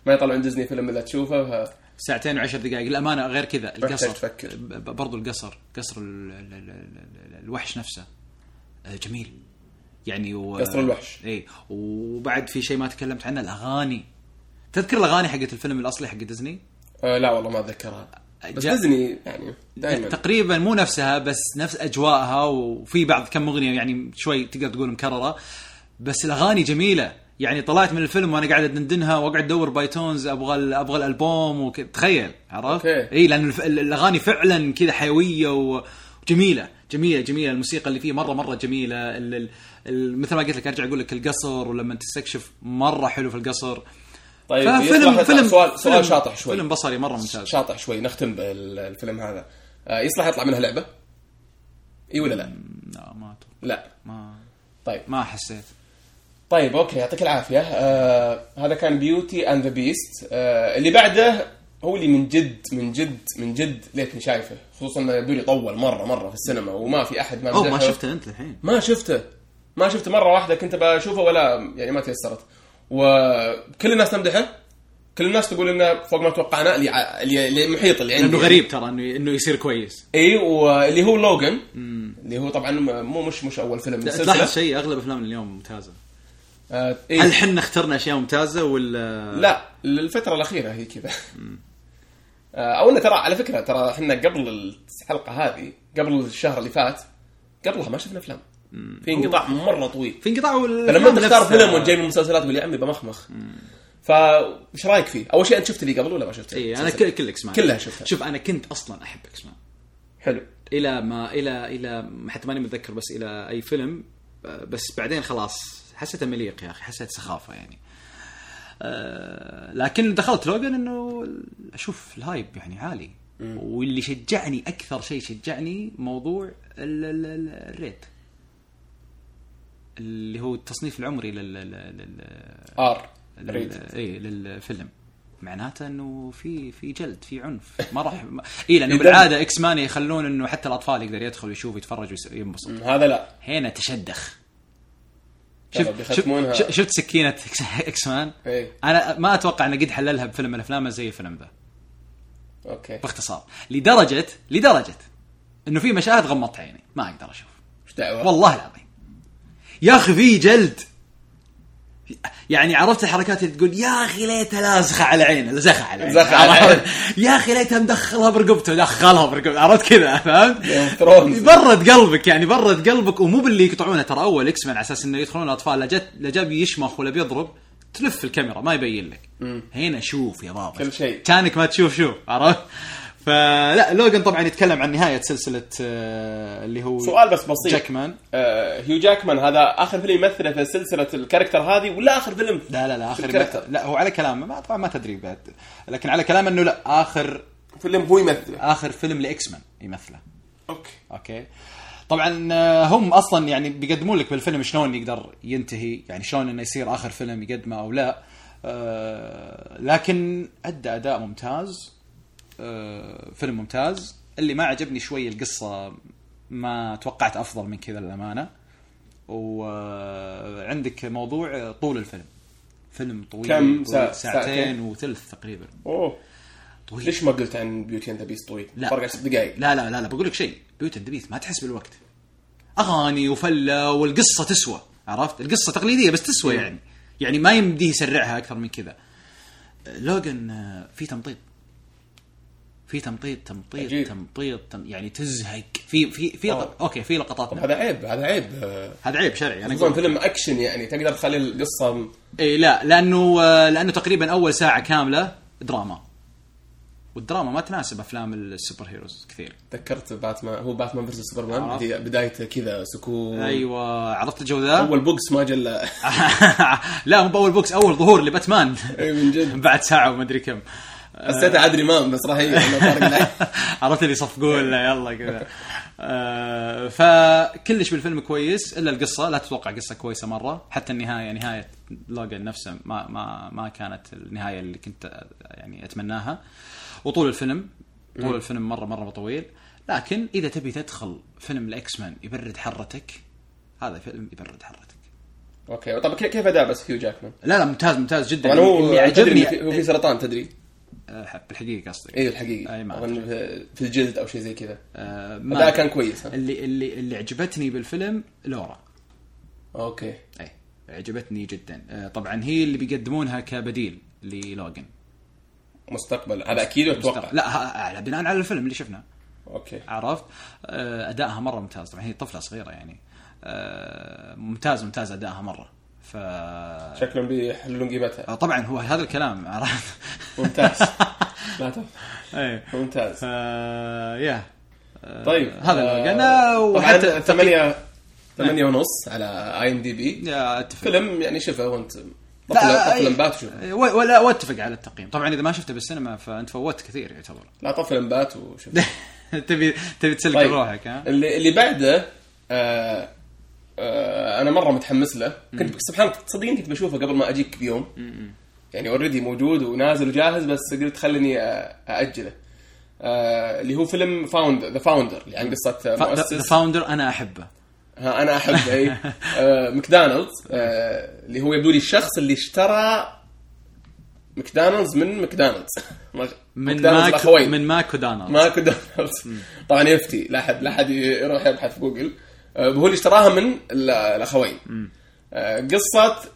ما يطلعون ديزني فيلم إلا تشوفه ف... ساعتين وعشر دقائق. الامانه غير كذا القصر. تفكر. برضو القصر قصر ال- ال- ال- ال- الوحش نفسه. آه، جميل. يعني و... قصر الوحش. اي وبعد في شيء ما تكلمت عنه الأغاني. تذكر الأغاني حقت الفيلم الأصلي حق ديزني؟ آه لا والله ما أتذكرها. بس جا- ديزني يعني دائما تقريبا مو نفسها بس نفس أجواءها وفي بعض كم أغنية يعني شوي تقدر تقول مكررة. بس الأغاني جميلة. يعني طلعت من الفيلم وأنا قاعد أدندنها وأقعد أدور بايتونز أبغى ال- أبغى الألبوم وكذا تخيل عرفت؟ إي لأن الأغاني فعلا كذا حيوية وجميلة جميلة جميلة. الموسيقى اللي فيه مرة مرة جميلة. مثل ما قلت لك أرجع أقول لك القصر ولما تستكشف مرة حلو في القصر. طيب ففيلم يصلح فيلم سؤال سؤال فيلم- شاطح شوي. فيلم بصري مرة ممتاز. شاطح شوي نختم بالفيلم هذا. آه يصلح يطلع منها لعبة؟ إي ولا لا؟ لا ما أتوقع. لا. ما طيب. ما حسيت. طيب okay يعطيك العافية. آه هذا كان Beauty and the Beast اللي بعده هو اللي من جد من جد من جد ليتني شايفه. خصوصا إنه يبدو لي طول مره مرة في السينما وما في أحد ما أوه ما. شفته أنت الحين. ما شفته. ما شفته مرة واحدة كنت بشوفه ولا يعني ما تيسرت. وكل الناس تمدحه. كل الناس تقول إنه فوق ما توقعنا اللي ع- اللي المحيط اللي عندي. لأنه غريب ترى إنه إنه يصير كويس. إي واللي هو لوجن اللي هو طبعا مو مش مش أول فيلم من تلاحظ السلسله شيء أغلب افلام اليوم ممتازة. آه هل إيه حنا اخترنا أشياء ممتازة ولا؟ لا الفترة الأخيرة هي كذا. آه، أو إنه ترى على فكرة ترى إحنا قبل الحلقة هذه قبل الشهر اللي فات قبلها ما شفنا أفلام. في انقطاع مرة طويل. في انقطاع فلما انت تختار فيلم وتجيب المسلسلات تقول يا عمي بمخمخ فايش رأيك فيه؟ أول شيء أنت شفت اللي قبل ولا ما شفته؟ اي أنا كل كل X-Men كلها شفتها. شوف أنا كنت أصلا أحب X-Men حلو. إلى ما إلى إلى حتى ماني متذكر بس إلى أي فيلم. آه، بس بعدين خلاص حسيته مليق يا أخي حسيت سخافة يعني. آه، لكن دخلت Logan إنه أشوف ال hype يعني عالي. واللي شجعني أكثر شيء شجعني موضوع ال- ال- ال- ال rate. اللي هو التصنيف العمري لل, لل... R لل... اي للفيلم. معناته إنه في في جلد في عنف. ما راح. اي لأنه بالعادة X-Men يخلون إنه حتى الأطفال يقدر يدخل ويشوف يتفرج وينبسط هذا لا. هنا تشدخ. شوف شفت سكينة X-Men اي أنا ما أتوقع إنه قد حللها بفيلم من افلامه زي الفيلم ذا. okay. باختصار. لدرجه لدرجة إنه في مشاهد غمضت عيني. ما أقدر أشوف. إيش دعوة؟ والله العظيم. يا أخي في جلد. يعني عرفت الحركات اللي تقول يا أخي ليتها لازخه على عينه. لزخه على عينه. لزخة على؟ يا أخي ليتها مدخلها برقبته. دخلها برقبته. عرفت كذا؟ فهمت؟ برد قلبك يعني برد قلبك. ومو باللي يقطعونه. ترى أول X-Men على أساس إنه يدخلون الأطفال لا جت لا جاب يشمخ ولا بيضرب تلف الكاميرا ما يبين لك. هنا شوف يا بابا كل شيء. كأنك ما تشوف شوف. عرفت؟ فلا Logan طبعا يتكلم عن نهاية سلسلة آه، اللي هو سؤال بس بسيط. جاكمان. آه هيو جاكمان هذا آخر فيلم يمثله في سلسلة الكاركتر هذه ولا آخر فيلم؟ لا لا لا آخر ال character. لا هو على كلامه ما طبعا ما تدري بعد. لكن على كلامه إنه لا آخر فيلم هو يمثله. آخر فيلم ل X-Men يمثله. okay. okay. طبعا آه، هم أصلا يعني بيقدمون لك بالفيلم شلون يقدر ينتهي يعني شلون إنه يصير آخر فيلم يقدمه أو لا. آه، لكن أدى أداء ممتاز. فيلم ممتاز. اللي ما عجبني شوي القصة ما توقعت أفضل من كذا للأمانة. وعندك موضوع طول الفيلم. فيلم طويل كم ساعة؟ ساعتين؟ ساعتين؟ وثلث تقريبا. أوه. طويل. ليش ما قلت عن Beauty and the Beast طويل؟ لا. فرق 10 دقائق لا لا لا لا بقول لك شيء. Beauty and Beast ما تحس بالوقت. أغاني وفلة والقصة تسوى عرفت؟ القصة تقليدية بس تسوى يعني. يعني ما يمديه يسرعها أكثر من كذا. Logan آه، في تمطيط. في تمطيط تمطيط عجيب. تمطيط تم يعني تزهق. في في في لق... okay في لقطات. هذا عيب هذا عيب. آه، هذا عيب شرعي أنا أقول. فيلم أكشن يعني تقدر تخلي القصة اي لا لأنه آه، لأنه تقريبا أول ساعة كاملة دراما. والدراما ما تناسب أفلام ال superheroes كثير. تذكرت باتمان هو Batman versus Superman؟ بدايته كذا سكون. أيوه عرفت الجو ذا؟ أول بوكس ما جل. لا مو بأول بوكس أول ظهور لباتمان. اي من جد. بعد ساعة وما أدري كم. حسيت عادل امام بس راح العين. عرفت اللي يصفقون له يلا كذا. آه، فكلش بالفيلم كويس إلا القصة. لا تتوقع قصة كويسة مرة. حتى النهاية نهاية Logan نفسه ما ما ما كانت النهاية اللي كنت يعني أتمناها. وطول الفيلم طول الفيلم مرة مرة طويل. لكن إذا تبي تدخل فيلم ال X-Men يبرد حرتك هذا فيلم يبرد حرتك. okay. طب كيف أداء بس هيو جاكمان؟ لا لا ممتاز ممتاز جدا. طبعا هو اللي تدري عجبني إنه في- هو في سرطان تدري؟ بالحقيقة قصدي اي الحقيقة أي ما أظن في- الجلد أو شيء زي كذا. آه، كان كويس ها؟ اللي اللي اللي عجبتني بالفيلم لورا. okay. أي عجبتني جدا. آه، طبعا هي اللي بيقدمونها كبديل للوجن مستقبل. هذا أكيد أتوقع لا على بناء على الفيلم اللي شفناه. okay. عرفت؟ آه، ادائها مرة ممتاز. طبعا هي طفلة صغيرة يعني. آه، ممتاز ممتاز ادائها مرة. ف شكلهم بيحللون قيمتها. آه، طبعا هو هذا الكلام عرفت؟ ممتاز. لا تف اي ممتاز. ف يا. آه، طيب هذا آه، اللي قلنا وحتى وحتى ثمانية ثمانية ونص على IMDb أتفق. فيلم يعني شوفه وانت لا، طف اللمبات وشوفه و- ولا وأتفق على التقييم. طبعا إذا ما شفته بالسينما فانت فوت كثير يعتبر. لا طف اللمبات وشوفه تبي تبي تسلك طيب. روحك ها؟ اللي اللي بعده آه آه أنا مرة متحمس له. كنت سبحان الله تصدقين كنت بشوفه قبل ما أجيك بيوم. يعني already موجود ونازل وجاهز بس قلت خليني آه، اجله آه اللي هو فيلم Found The Founder اللي عن قصة ذا مؤسس. Founder أنا أحبه. ها أنا احب إي. آه ماكدونالدز آه اللي هو يبدو لي الشخص اللي اشترى ماكدونالدز من ماكدونالدز. من ماكدونالدز ماك من ماكو دونالد ماكو دونالدز طبعا يفتي لا احد لا احد يروح يبحث في جوجل. آه، هو اللي اشتراها من ال- الأخوين. آه، قصة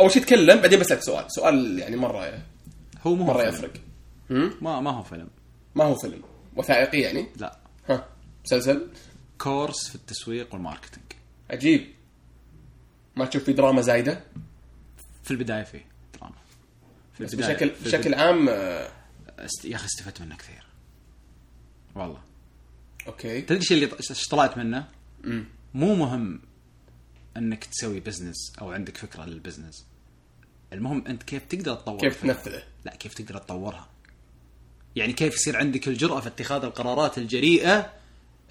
أول شيء تكلم بعدين بسألك سؤال. سؤال يعني مره هو مو مرة. يفرق؟ ما ما هو فيلم. ما هو فيلم. وثائقي يعني؟ لا. ها مسلسل؟ course في التسويق وال marketing. عجيب. ما تشوف في دراما زايدة؟ في البداية فيه دراما. في بس بشكل بشكل عام آه،. يا أخي استفدت منه كثير. والله. okay تدري إيش اللي إيش طلعت منه؟ مم. مو مهم إنك تسوي business أو عندك فكرة لل business المهم أنت كيف تقدر تطور كيف. تنفذه لا كيف تقدر تطورها يعني كيف يصير عندك الجرأة في اتخاذ القرارات الجريئة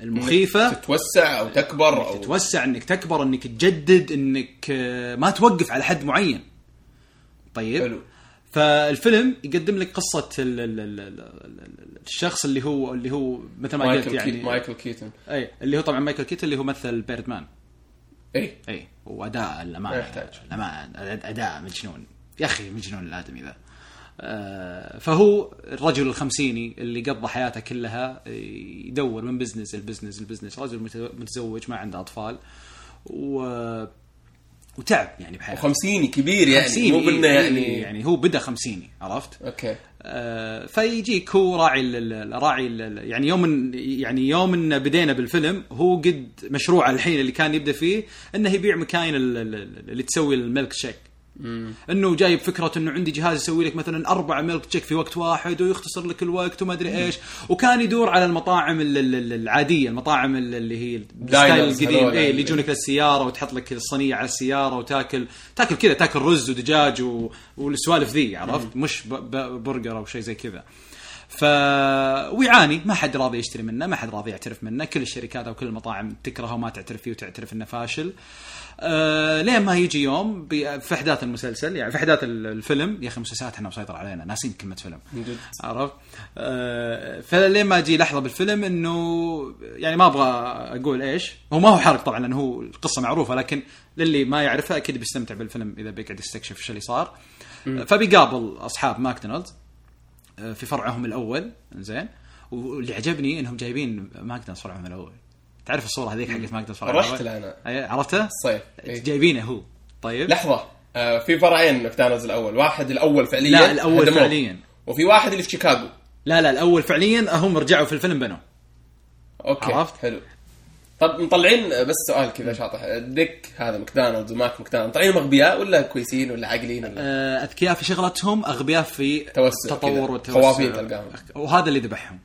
المخيفة تتوسع أو تكبر أو تتوسع إنك تكبر إنك تجدد إنك آه، ما توقف على حد معين طيب حلو. فالفيلم يقدم لك قصة ال ال ال ال ال الشخص اللي هو اللي هو مثل ما قلت يعني. مايكل كيتون. أي اللي هو طبعا مايكل كيتون اللي هو مثل Birdman إي. إي وأداؤه للأمانة ما يحتاج. للأمانة أداء مجنون. يا أخي مجنون الآدمي ذا. آه، فهو الرجل الخمسيني اللي قضى حياته كلها يدور من business ل business ل business. رجل مت- متزوج ما عنده أطفال. و وتعب يعني بحياته وخمسيني كبير يعني خمسيني مو بأنه إيه، يعني يعني هو بدا خمسيني عرفت؟ okay. آه، فيجيك هو راعي ال- راعي ال- يعني يوم إن- يعني يوم إن بدينا بالفيلم هو قد مشروعه الحين اللي كان يبدأ فيه إنه يبيع مكاين ال- ال- اللي تسوي الميلك شيك. انه جايب فكرة انه عندي جهاز يسوي لك مثلا أربع ميلك تشيك في وقت واحد ويختصر لك الوقت وما أدري إيش. وكان يدور على المطاعم ال- ال- ال- العادية المطاعم ال- اللي هي ال style القديم. هذول اي اللي يجونك للسيارة وتحط لك الصينيه على السيارة وتاكل. تاكل كذا تاكل رز ودجاج و... والسوالف ذي عرفت؟ مش ب... ب... برجر أو شيء زي كذا. ف ويعاني. ما حد راضي يشتري منه ما حد راضي يعترف منه. كل الشركات أو كل المطاعم تكرهه وما تعترف فيه وتعترف إنه فاشل. آه لين ما يجي يوم في أحداث المسلسل يعني في أحداث ال- الفيلم يا أخي مسلسلات إحنا مسيطر علينا ناسين كلمة فيلم. عرفت؟ آه فلين ما أجي لحظة بالفيلم إنه يعني ما أبغى أقول إيش هو ما هو حرق طبعا لأنه هو القصة معروفة لكن للي ما يعرفها أكيد بيستمتع بالفيلم إذا بيقعد يستكشف إيش اللي صار. آه، فبيقابل أصحاب ماكدونالدز آه، في فرعهم الأول زين. واللي عجبني إنهم جايبين ماكدونالدز فرعهم الأول. تعرف الصورة هذيك حقت ماكدونالدز فرعهم رحت أنا. أي- عرفته؟ الصيف إيه. جايبينه هو. طيب. لحظة. آه في فرعين ماكدونالدز الأول. واحد الأول فعليا لا الأول هدموه. فعليا. وفي واحد اللي في شيكاغو. لا لا الأول فعليا هم رجعوا في الفيلم بنوا. okay عرفت؟ حلو. طب مطلعين بس سؤال كذا شاطح. ديك هذا ماكدونالدز وماك ماكدونالدز. مطلعينهم أغبياء ولا كويسين ولا عاقلين ولا؟ آه، أذكياء في شغلتهم أغبياء في توسع تطور كذا. والتوسع خوافين تلقاهم. وهذا اللي ذبحهم.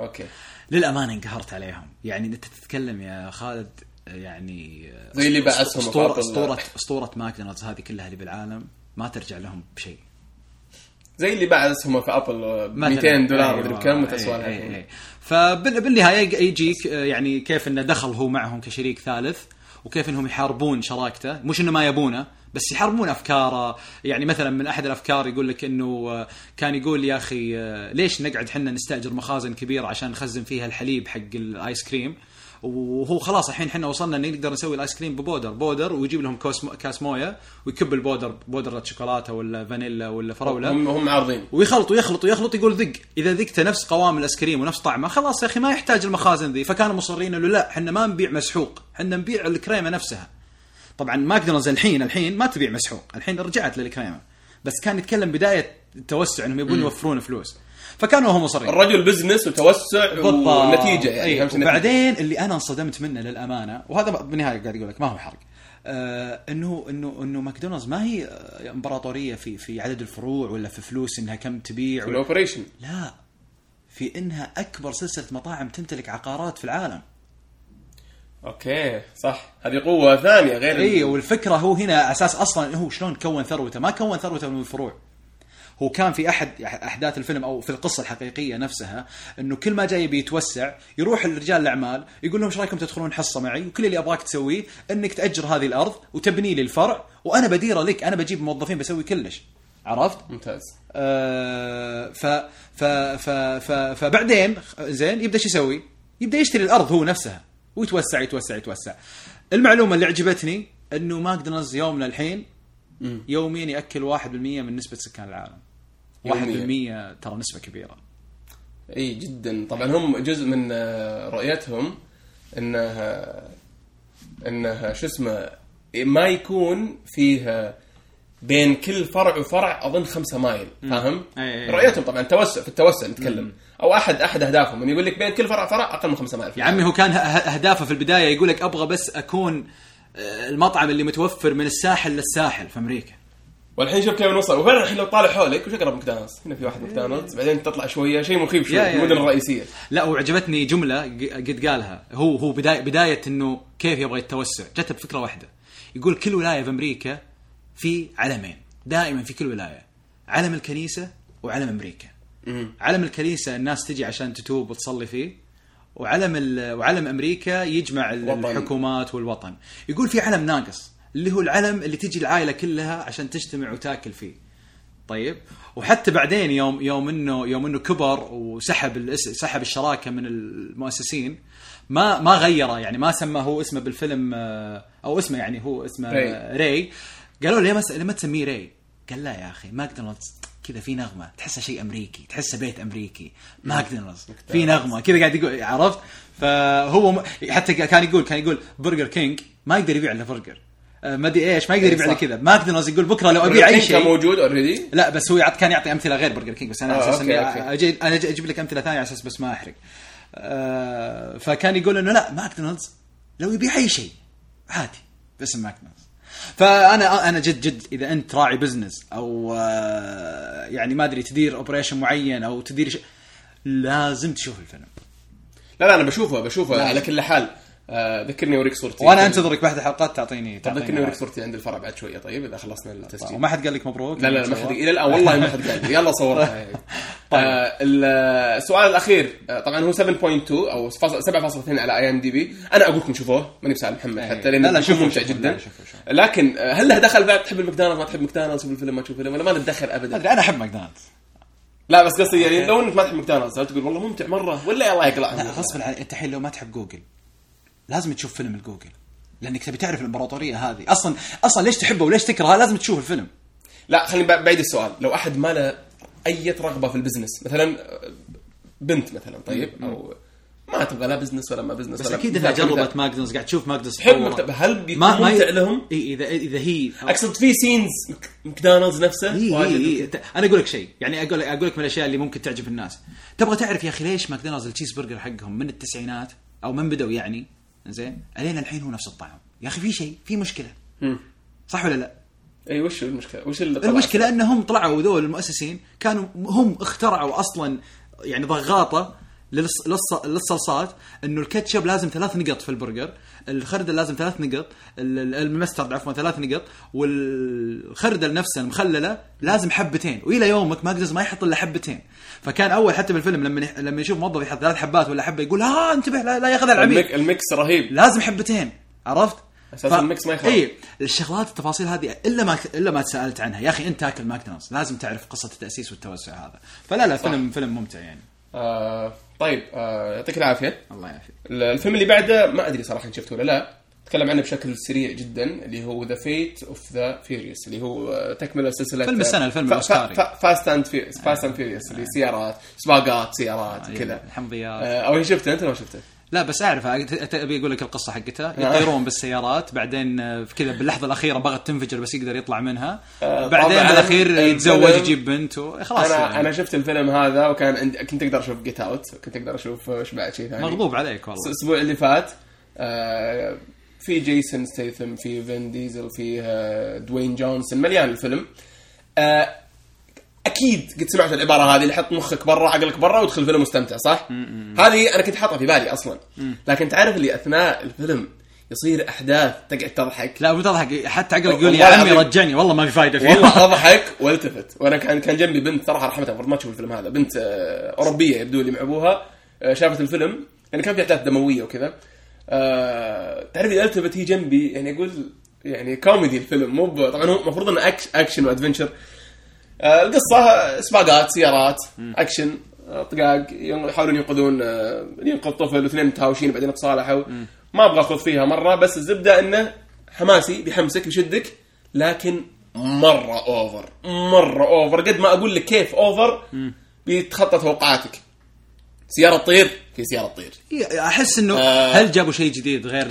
okay. للأمانة انقهرت عليهم يعني انت تتكلم يا خالد يعني زي اللي بأسهم اسطوره وفاضل. اسطوره أسطورة ماكدونالدز هذه كلها اللي بالعالم ما ترجع لهم بشيء زي اللي بعد اسهمه في أبل آه، ب مثلاً. 200 دولار أيوة. مدري بكم وتسوى أي- لها أي. فبالنهاية يجيك آه، يعني كيف إنه دخل هو معهم كشريك ثالث وكيف إنهم يحاربون شراكته مش إنه ما يبونه بس يحاربون أفكاره. يعني مثلا من أحد الأفكار يقول لك إنه آه، كان يقول يا أخي آه، ليش نقعد إحنا نستأجر مخازن كبيرة عشان نخزن فيها الحليب حق الآيس كريم؟ وهو خلاص الحين إحنا وصلنا إن نقدر نسوي الآيس كريم ب powder. powder ويجيب لهم كاس مويه ويكب ال powder بودرة شوكولاتة ولا فانيلا ولا فراولة. هم هم عارضين. ويخلط ويخلط ويخلط يقول ذق. إذا ذقته نفس قوام الآيس كريم ونفس طعمه خلاص يا أخي ما يحتاج المخازن ذي. فكانوا مصرين إنه لا إحنا ما نبيع مسحوق إحنا نبيع الكريمة نفسها. طبعا ماكدونالدز الحين الحين ما تبيع مسحوق. الحين رجعت للكريمه بس كان يتكلم بداية التوسع إنهم يبون يوفرون فلوس. فكانوا هم مصرين الرجل business وتوسع بالضبط. ونتيجة يعني أي. أهم شيء نتيجة. وبعدين اللي أنا انصدمت منه للأمانة وهذا بالنهاية قاعد أقول لك ما هو حرق. آه انه انه إنه ماكدونالدز ما هي إمبراطورية في في عدد الفروع ولا في فلوس إنها كم تبيع ولا ال operation لا. في إنها أكبر سلسلة مطاعم تمتلك عقارات في العالم. okay صح. هذه قوة ثانية غير ال- اي والفكرة هو هنا أساس أصلا هو شلون كون ثروته. ما كون ثروته من الفروع. هو كان في أحد أحداث الفيلم أو في القصة الحقيقية نفسها إنه كل ما جاي بيتوسع يروح لرجال الأعمال يقول لهم إيش رأيكم تدخلون حصة معي؟ وكل اللي أبغاك تسويه إنك تأجر هذه الأرض وتبني لي الفرع وأنا بديره لك أنا بجيب موظفين بسوي كلش. عرفت؟ ممتاز. آه، ف ف ف ف فبعدين زين يبدأ شو يسوي؟ يبدأ يشتري الأرض هو نفسها ويتوسع يتوسع يتوسع. المعلومة اللي عجبتني إنه ماكدونالدز يومنا الحين يوميا يأكل 1% من نسبة سكان العالم. 1% ترى نسبة كبيرة. إي جدا طبعا هم جزء من رؤيتهم انه انه شو اسمه ما يكون فيه بين كل فرع وفرع أظن خمسة mile فاهم؟ رؤيتهم طبعا توسع في التوسع نتكلم. أو أحد أحد أهدافهم. يقول لك بين كل فرع فرع أقل من خمسة mile يا عمي هو كان اهدافه في البداية يقول لك أبغى بس أكون آه، المطعم اللي متوفر من الساحل للساحل في أمريكا. والحين شوف كيف نوصل. وفعلا الحين لو طالع حولك؟ وش أقرب ماكدونالدز؟ هنا في واحد ماكدونالدز بعدين تطلع شوية شيء مخيف شوي في المدن. الرئيسيه لا وعجبتني جملة قد قالها. هو هو بداية بداية إنه كيف يبغى يتوسع. جته بفكرة واحدة. يقول كل ولاية في أمريكا في علمين. دائما في كل ولاية. علم الكنيسة وعلم أمريكا. علم الكنيسة الناس تجي عشان تتوب وتصلي فيه. وعلم وعلم أمريكا يجمع وطن. الحكومات والوطن. يقول في علم ناقص اللي هو العلم اللي تجي العائلة كلها عشان تجتمع وتاكل فيه. طيب؟ وحتى بعدين يوم يوم انه يوم إنه كبر وسحب سحب الشراكة من المؤسسين ما ما غيره. يعني ما سمى هو اسمه بالفيلم آه، أو اسمه يعني هو اسمه. ري, ري. قالوا له ليه ما س- ليه ما تسميه ري؟ قال لا يا أخي ماكدونالدز كذا في نغمة تحسه شيء أمريكي تحسه بيت أمريكي ماكدونالدز في نغمة كذا قاعد يقول عرفت؟ فهو م- حتى كان يقول كان يقول برجر كينج ما يقدر يبيع إلا برجر. آه، ما أدري إيش ما يقدر إيه، يبيع صح. كذا. ماكدونالدز يقول بكرة لو أبيع أي كان شيء. موجود already لا بس هو كان يعطي أمثلة غير برجر كينج بس أنا على آه، أساس أوكي، إني أنا أجيب لك أمثلة ثانية على أساس بس ما أحرق. آه، فكان يقول إنه لا ماكدونالدز لو يبيع أي شيء عادي باسم ماكدونالدز. فانا أنا جد جد إذا أنت راعي business أو آه، يعني ما أدري تدير operation معين أو تدير شيء لازم تشوف الفيلم لا لا أنا بشوفه بشوفه. على كل حال ذكرني اوريك صورتي. وأنا أنتظرك بعد الحلقات تعطيني طب ذكرني اوريك. صورتي عند الفرع بعد شوية طيب إذا خلصنا التسجيل. وما حد قال لك مبروك لا لا لا ما حد إلى الآن والله ما حد قال. لي يلا صورها طيب. آه السؤال الأخير آه طبعا هو 7.2 أو 7.2 على IMDb أنا أقول لكم شوفوه ماني بسأل محمد إيه. حتى لا، لأنه لا، شوفوا، ممتع. جدا. شوفوا، شوفوا. لكن آه، هل له دخل بعد تحب الماكدونالدز؟ ما تحب ماكدونالدز شوف الفيلم ما تشوف الفيلم ولا ما له دخل ابدا. أدري أنا أحب ماكدونالدز. لا بس قصدي يعني لو إنك ما تحب ماكدونالدز تقول والله ممتع مرة ولا الله يقلع؟ لا غصبا عن أنت الحين لو ما تحب جوجل لازم تشوف فيلم الجوجل. لأنك تبي تعرف الإمبراطورية هذه. أصلا أصلا ليش تحبه وليش تكرهه لازم تشوف الفيلم. لا خليني بع- بعيد السؤال. لو أحد ما له أي رغبة في ال business مثلا بنت مثلا طيب أو ما تبغى لا business ولا ما business بس ولا أكيد انها كذا. جربت ماكدونالدز قاعد تشوف ماكدونالدز تطور. مكتب هل بيكون ممتع لهم؟ اي اذا إذا هي أقصد في scenes ماكدونالدز نفسه اي اي إي. أنا أقول لك شيء. يعني أقول أقول لك من الأشياء اللي ممكن تعجب الناس. تبغى تعرف يا أخي ليش ماكدونالدز التشيز برجر حقهم من التسعينات؟ أو من بدوا يعني؟ زين الين الحين هو نفس الطعم يا أخي في شيء في مشكلة. صح ولا لا إي وش المشكلة؟ وش اللي طلع؟ المشكلة أنهم طلعوا ذول المؤسسين كانوا هم اخترعوا أصلا يعني ضغاطة للصلصات إنه الكاتشب لازم ثلاث نقط في البرجر، الخردل لازم ثلاث نقط، ال- ال- ال mustard عفوا ثلاث نقط، والخردل نفسه المخلله لازم حبتين، وإلى يومك ماكدونالدز ما يحط إلا حبتين. فكان أول حتى بالفيلم لما لما يشوف موظف يحط ثلاث حبات ولا حبة يقول ها انتبه لا, لا ياخذها العميل ال mi- ال mix رهيب لازم حبتين عرفت؟ أساساً ال mix ما يخرب. اي الشغلات التفاصيل هذه إلا ما إلا ما تسألت عنها يا أخي أنت تاكل ماكدونالدز لازم تعرف قصة التأسيس والتوسع هذا فلا لا فيلم فيلم ممتع يعني آه طيب آه يعطيك العافية. الله يعافيك. الفيلم اللي بعده ما أدري صراحة إن شفته ولا لا. تكلم عنه بشكل سريع جدا اللي هو The Fate of the Furious اللي هو آه، تكملة سلسلة فيلم السنة، الفيلم الأوسكاري. Fast and Fast and Furious اللي سيارات سباقات سيارات كذا. الحمضيات. آه، شيء شفته أنت ولا شفته؟ لا بس أعرف أبي أقول لك القصة حقتها. يطيرون بالسيارات بعدين آه، كذا باللحظة الأخيرة بغت تنفجر بس يقدر يطلع منها. آه، بعدين طبعاً بالأخير يتزوج يجيب بنت وخلاص أنا يعني. أنا شفت الفيلم هذا وكان عندي كنت أقدر أشوف Get Out كنت أقدر أشوف وش بعد شيء ثاني. مغضوب عليك والله. الأسبوع اللي فات آه، في جيسون ستيثم في فين ديزل في آه، دوين جونسون مليان الفيلم. آه، أكيد قد سمعت العبارة هذه اللي حط مخك برا عقلك برا وادخل الفيلم مستمتع صح؟ هذه أنا كنت حاطها في بالي أصلا. لكن تعرف اللي أثناء الفيلم يصير أحداث تقعد تضحك؟ لا مو تضحك. حتى عقلك يقول يا عمي. رجعني. والله ما في فايدة فيه. والله أضحك والتفت. وأنا كان كان جنبي بنت صراحة رحمتها المفروض ما تشوف الفيلم هذا. بنت آه، أوروبية يبدو لي مع ابوها آه، شافت الفيلم. يعني كان في أحداث دموية وكذا. آه، تعرف إذا ألتفت هي جنبي يعني أقول يعني كوميدي الفيلم. مو طبعا هو المفروض إنه أكش- أكشن و adventure. القصة سباقات سيارات أكشن آه، طقاق يحاولون ينقذون آه، ينقذ طفل واثنين متهاوشين بعدين تصالحوا ما أبغى اخذ فيها مرة بس الزبدة إنه حماسي بيحمسك بيشدك لكن مرة over مرة over قد ما أقول لك كيف over بيتخطى توقعاتك. سيارة تطير في سيارة تطير. أحس إنه آه. هل جابوا شيء جديد غير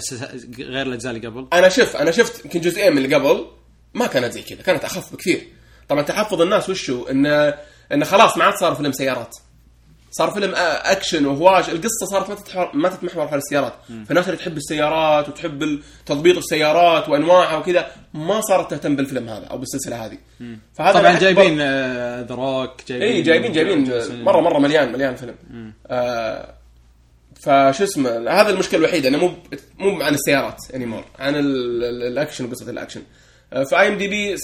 غير الأجزاء اللي قبل؟ أنا شوف أنا شفت يمكن جزئين من اللي قبل ما كانت زي كذا كانت أخف بكثير. طبعا تحفظ الناس وشو؟ انه انه خلاص ما عاد صار فيلم سيارات. صار فيلم آه، أكشن وهواش. القصة صارت ما تتحور ما تتمحور حول السيارات. فالناس اللي تحب السيارات وتحب تضبيط السيارات وأنواعها وكذا. ما صارت تهتم بالفيلم هذا أو بالسلسلة هذه. فهذا طبعا جايبين The Rock جايبين اي جايبين جايبين. مره مرة مليان مليان فيلم. آه فشو اسمه؟ هذا المشكلة الوحيدة إنه مو مو عن السيارات anymore عن ال- ال- الأكشن وقصة الأكشن. آه، في IMDb 7.3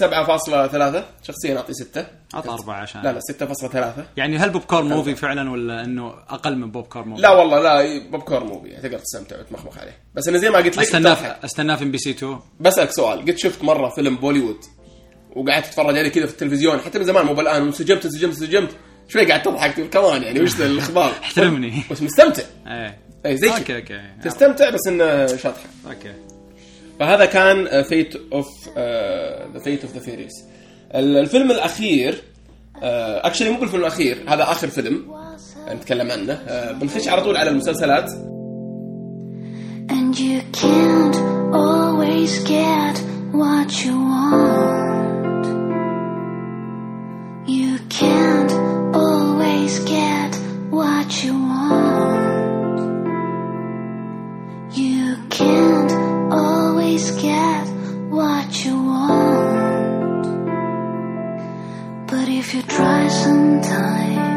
شخصيا أعطي 6 عطى أربعة عشان. لا لا 6.3 يعني هل popcorn movie فعلا ولا إنه أقل من popcorn movie؟ لا والله لا popcorn movie تقدر تستمتع وتمخمخ عليه. بس انه زي ما قلت لك استناه استناه في إم بي سي 2 بسألك سؤال. قد شفت مرة فيلم بوليوود وقعدت تتفرج عليه كذا في التلفزيون؟ حتى من زمان مو بالآن وانسجمت انسجمت انسجمت. شوي قاعد تضحك تقول كمان يعني وش الأخبار؟ احترمني. بس مستمتع. إيه. اي زي أوكي أوكي. تستمتع بس إنه شاطحة. أوكي. فهذا كان uh, Fate of the Fate of the Furious الفيلم الأخير actually مو بالفيلم الأخير هذا آخر فيلم نتكلم عنه. آه، بنخش على طول على المسلسلات. And you can't always get what you want. To try sometime.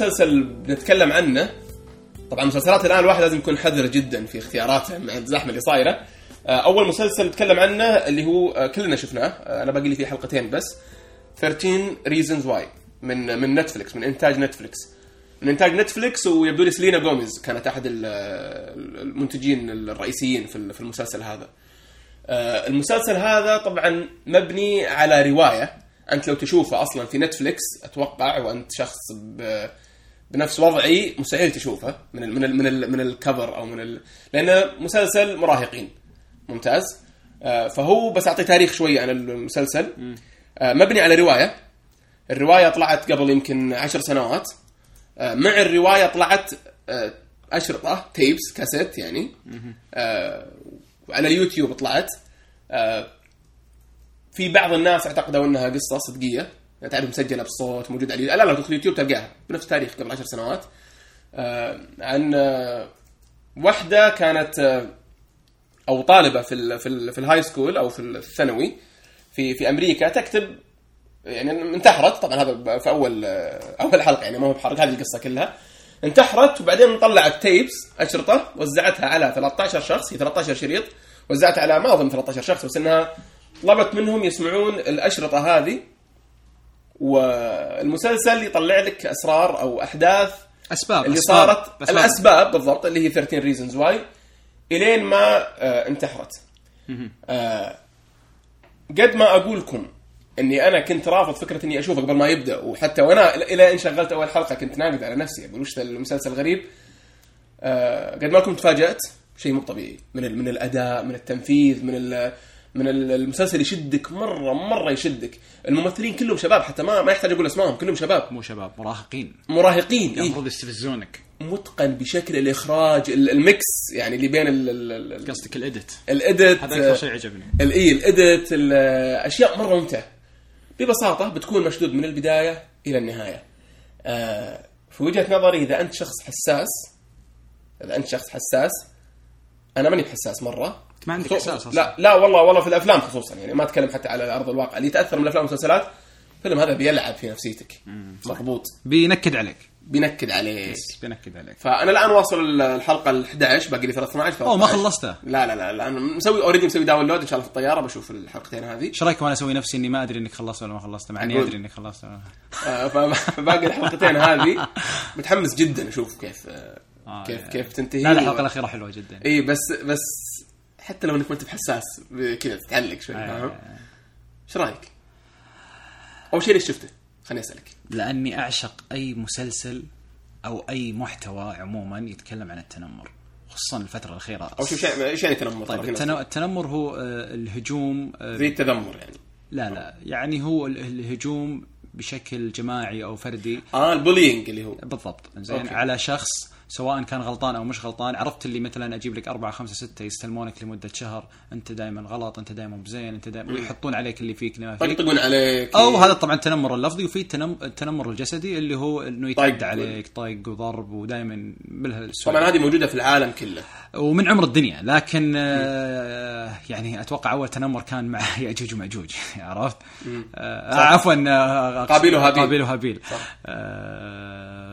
مسلسل بنتكلم عنه. طبعا مسلسلات الآن الواحد لازم يكون حذر جدا في اختياراته مع الزحمة اللي صايرة. آه، أول مسلسل نتكلم عنه اللي هو آه، كلنا شفناه. آه، أنا باقي لي فيه حلقتين بس. 13 reasons why. من من نتفلكس من إنتاج نتفلكس من إنتاج نتفلكس ويبدو لي سلينا جوميز كانت أحد ال- المنتجين الرئيسيين في ال- في المسلسل هذا. المسلسل هذا طبعا مبني على رواية. أنت لو تشوفه أصلا في نتفلكس أتوقع وأنت شخص بنفس وضعي مستحيل تشوفه من ال من ال من ال من الكفر أو من ال لأنه مسلسل مراهقين. ممتاز. آه، فهو بس أعطي تاريخ شوية عن المسلسل. آه، مبني على رواية. الرواية طلعت قبل يمكن عشر سنوات. آه، مع الرواية طلعت آه، أشرطة tapes كاسيت يعني. آه، وعلى اليوتيوب طلعت. آه، في بعض الناس اعتقدوا إنها قصة حقيقية. تعرف مسجلة بالصوت موجود على لا لا تدخل اليوتيوب تلقاها. بنفس تاريخ قبل عشر سنوات. آه، عن آه، واحدة كانت آه، أو طالبة في ال في ال في ال high school أو في الثانوي في في أمريكا تكتب يعني انتحرت. طبعا هذا في أول أول حلقة يعني ما هو بحرق هذه القصة كلها. انتحرت وبعدين طلعت tapes أشرطة وزعتها على 13 شخص. هي 13 شريط وزعتها على ما أظن 13 شخص بس إنها طلبت منهم يسمعون الأشرطة هذه. والمسلسل يطلع لك أسرار أو أحداث أسباب اللي أسباب. صارت أسباب. الأسباب بالضبط اللي هي 13 reasons why إلين ما آه انتحرت آه قد ما أقول لكم إني أنا كنت رافض فكرة إني اشوفه قبل ما يبدأ وحتى وأنا إلى إن شغلت أول حلقة كنت ناقد على نفسي أقول وش المسلسل غريب آه قد ما كنت تفاجأت شيء مو طبيعي من من الأداء من التنفيذ من من ال- المسلسل يشدك مرة مرة يشدك. الممثلين كلهم شباب حتى ما ما يحتاج أقول أسمائهم كلهم شباب. مو شباب مراهقين. مراهقين إيه؟ المفروض يستفزونك. متقن بشكل الإخراج ال- ال mix يعني اللي بين ال- ال- ال- قصدك ال edit. ال edit هذا أكثر شيء عجبني. الاي ال edit الاشياء مرة ممتعة. ببساطة بتكون مشدود من البداية إلى النهاية. آه، في وجهة نظري إذا أنت شخص حساس إذا أنت شخص حساس أنا ماني بحساس مرة. ما عندك أصلاً. لا لا والله والله في الأفلام خصوصا يعني ما أتكلم حتى على أرض الواقع. اللي يتأثر من الأفلام والمسلسلات الفيلم هذا بيلعب في نفسيتك. مضبوط. بينكد عليك. بينكد عليك. بينكد عليك. فأنا الآن واصل الحلقة ال 11 باقي لي 12 أوه ما 13. خلصتها. لا لا لا, لا أنا مسوي already مسوي download إن شاء الله في الطيارة بشوف الحلقتين هذه. إيش رايكم أنا أسوي نفسي إني ما أدري إنك خلصت ولا ما خلصت؟ مع إني. أدري إنك خلصت آه، فباقي الحلقتين هذه. متحمس جدا أشوف كيف آه، آه، كيف. كيف تنتهي. لا الحلقة الأخيرة حلوة جدا. إي بس بس حتى لو انك ما انت بحساس كذا تتعلق شوي فاهم إيش رأيك؟ أول شيء ليش شفته؟ خليني أسألك لأني أعشق أي مسلسل أو أي محتوى عموما يتكلم عن التنمر خصوصا الفترة الأخيرة شيء شيء- إيش يعني تنمر؟ طيب التنمر هو آه، الهجوم آه، زي التذمر يعني لا لا يعني هو ال- الهجوم بشكل جماعي أو فردي آه البولينج اللي هو بالضبط زين. على شخص سواء كان غلطان أو مش غلطان عرفت اللي مثلا أجيب لك أربعة خمسة ستة يستلمونك لمدة شهر أنت دائما غلط أنت دائما بزين أنت دائما ويحطون عليك اللي فيك. ما فيك. يطقطقون عليك. أو هذا طبعا التنمر اللفظي وفي التنم- التنمر الجسدي اللي هو إنه طيق. يتعدى عليك طيق وضرب ودائما بالهالسوالف طبعا هذه موجودة في العالم كله. ومن عمر الدنيا لكن آه يعني أتوقع أول تنمر كان مع يأجوج ومأجوج عرفت؟ آه عفوا آه، قابيل وهابيل. قابيل وهابيل. آه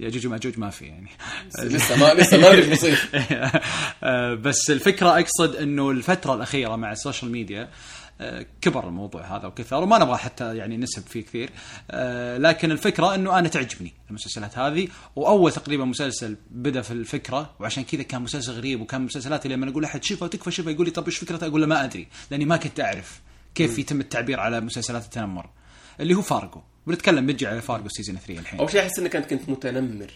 ياجوج وماجوج ما في يعني. لسه ما لسه ما ادري بيصير آه، بس الفكرة أقصد إنه الفترة الأخيرة مع ال social media آه، كبر الموضوع هذا وكثر وما نبغى حتى يعني نسب فيه كثير آه، لكن الفكرة إنه أنا تعجبني المسلسلات هذه وأول تقريبا مسلسل بدأ في الفكرة وعشان كذا كان مسلسل غريب وكان مسلسلات اللي لما أقول احد شوفها وتكفى شوفها يقول لي طب إيش فكرتها أقول له ما أدري لأني ما كنت أعرف كيف يتم التعبير على مسلسلات التنمر اللي هو فارجو بنتكلم بنجي على فارجو season 3 الحين. أول شيء أحس انك انت كنت متنمر.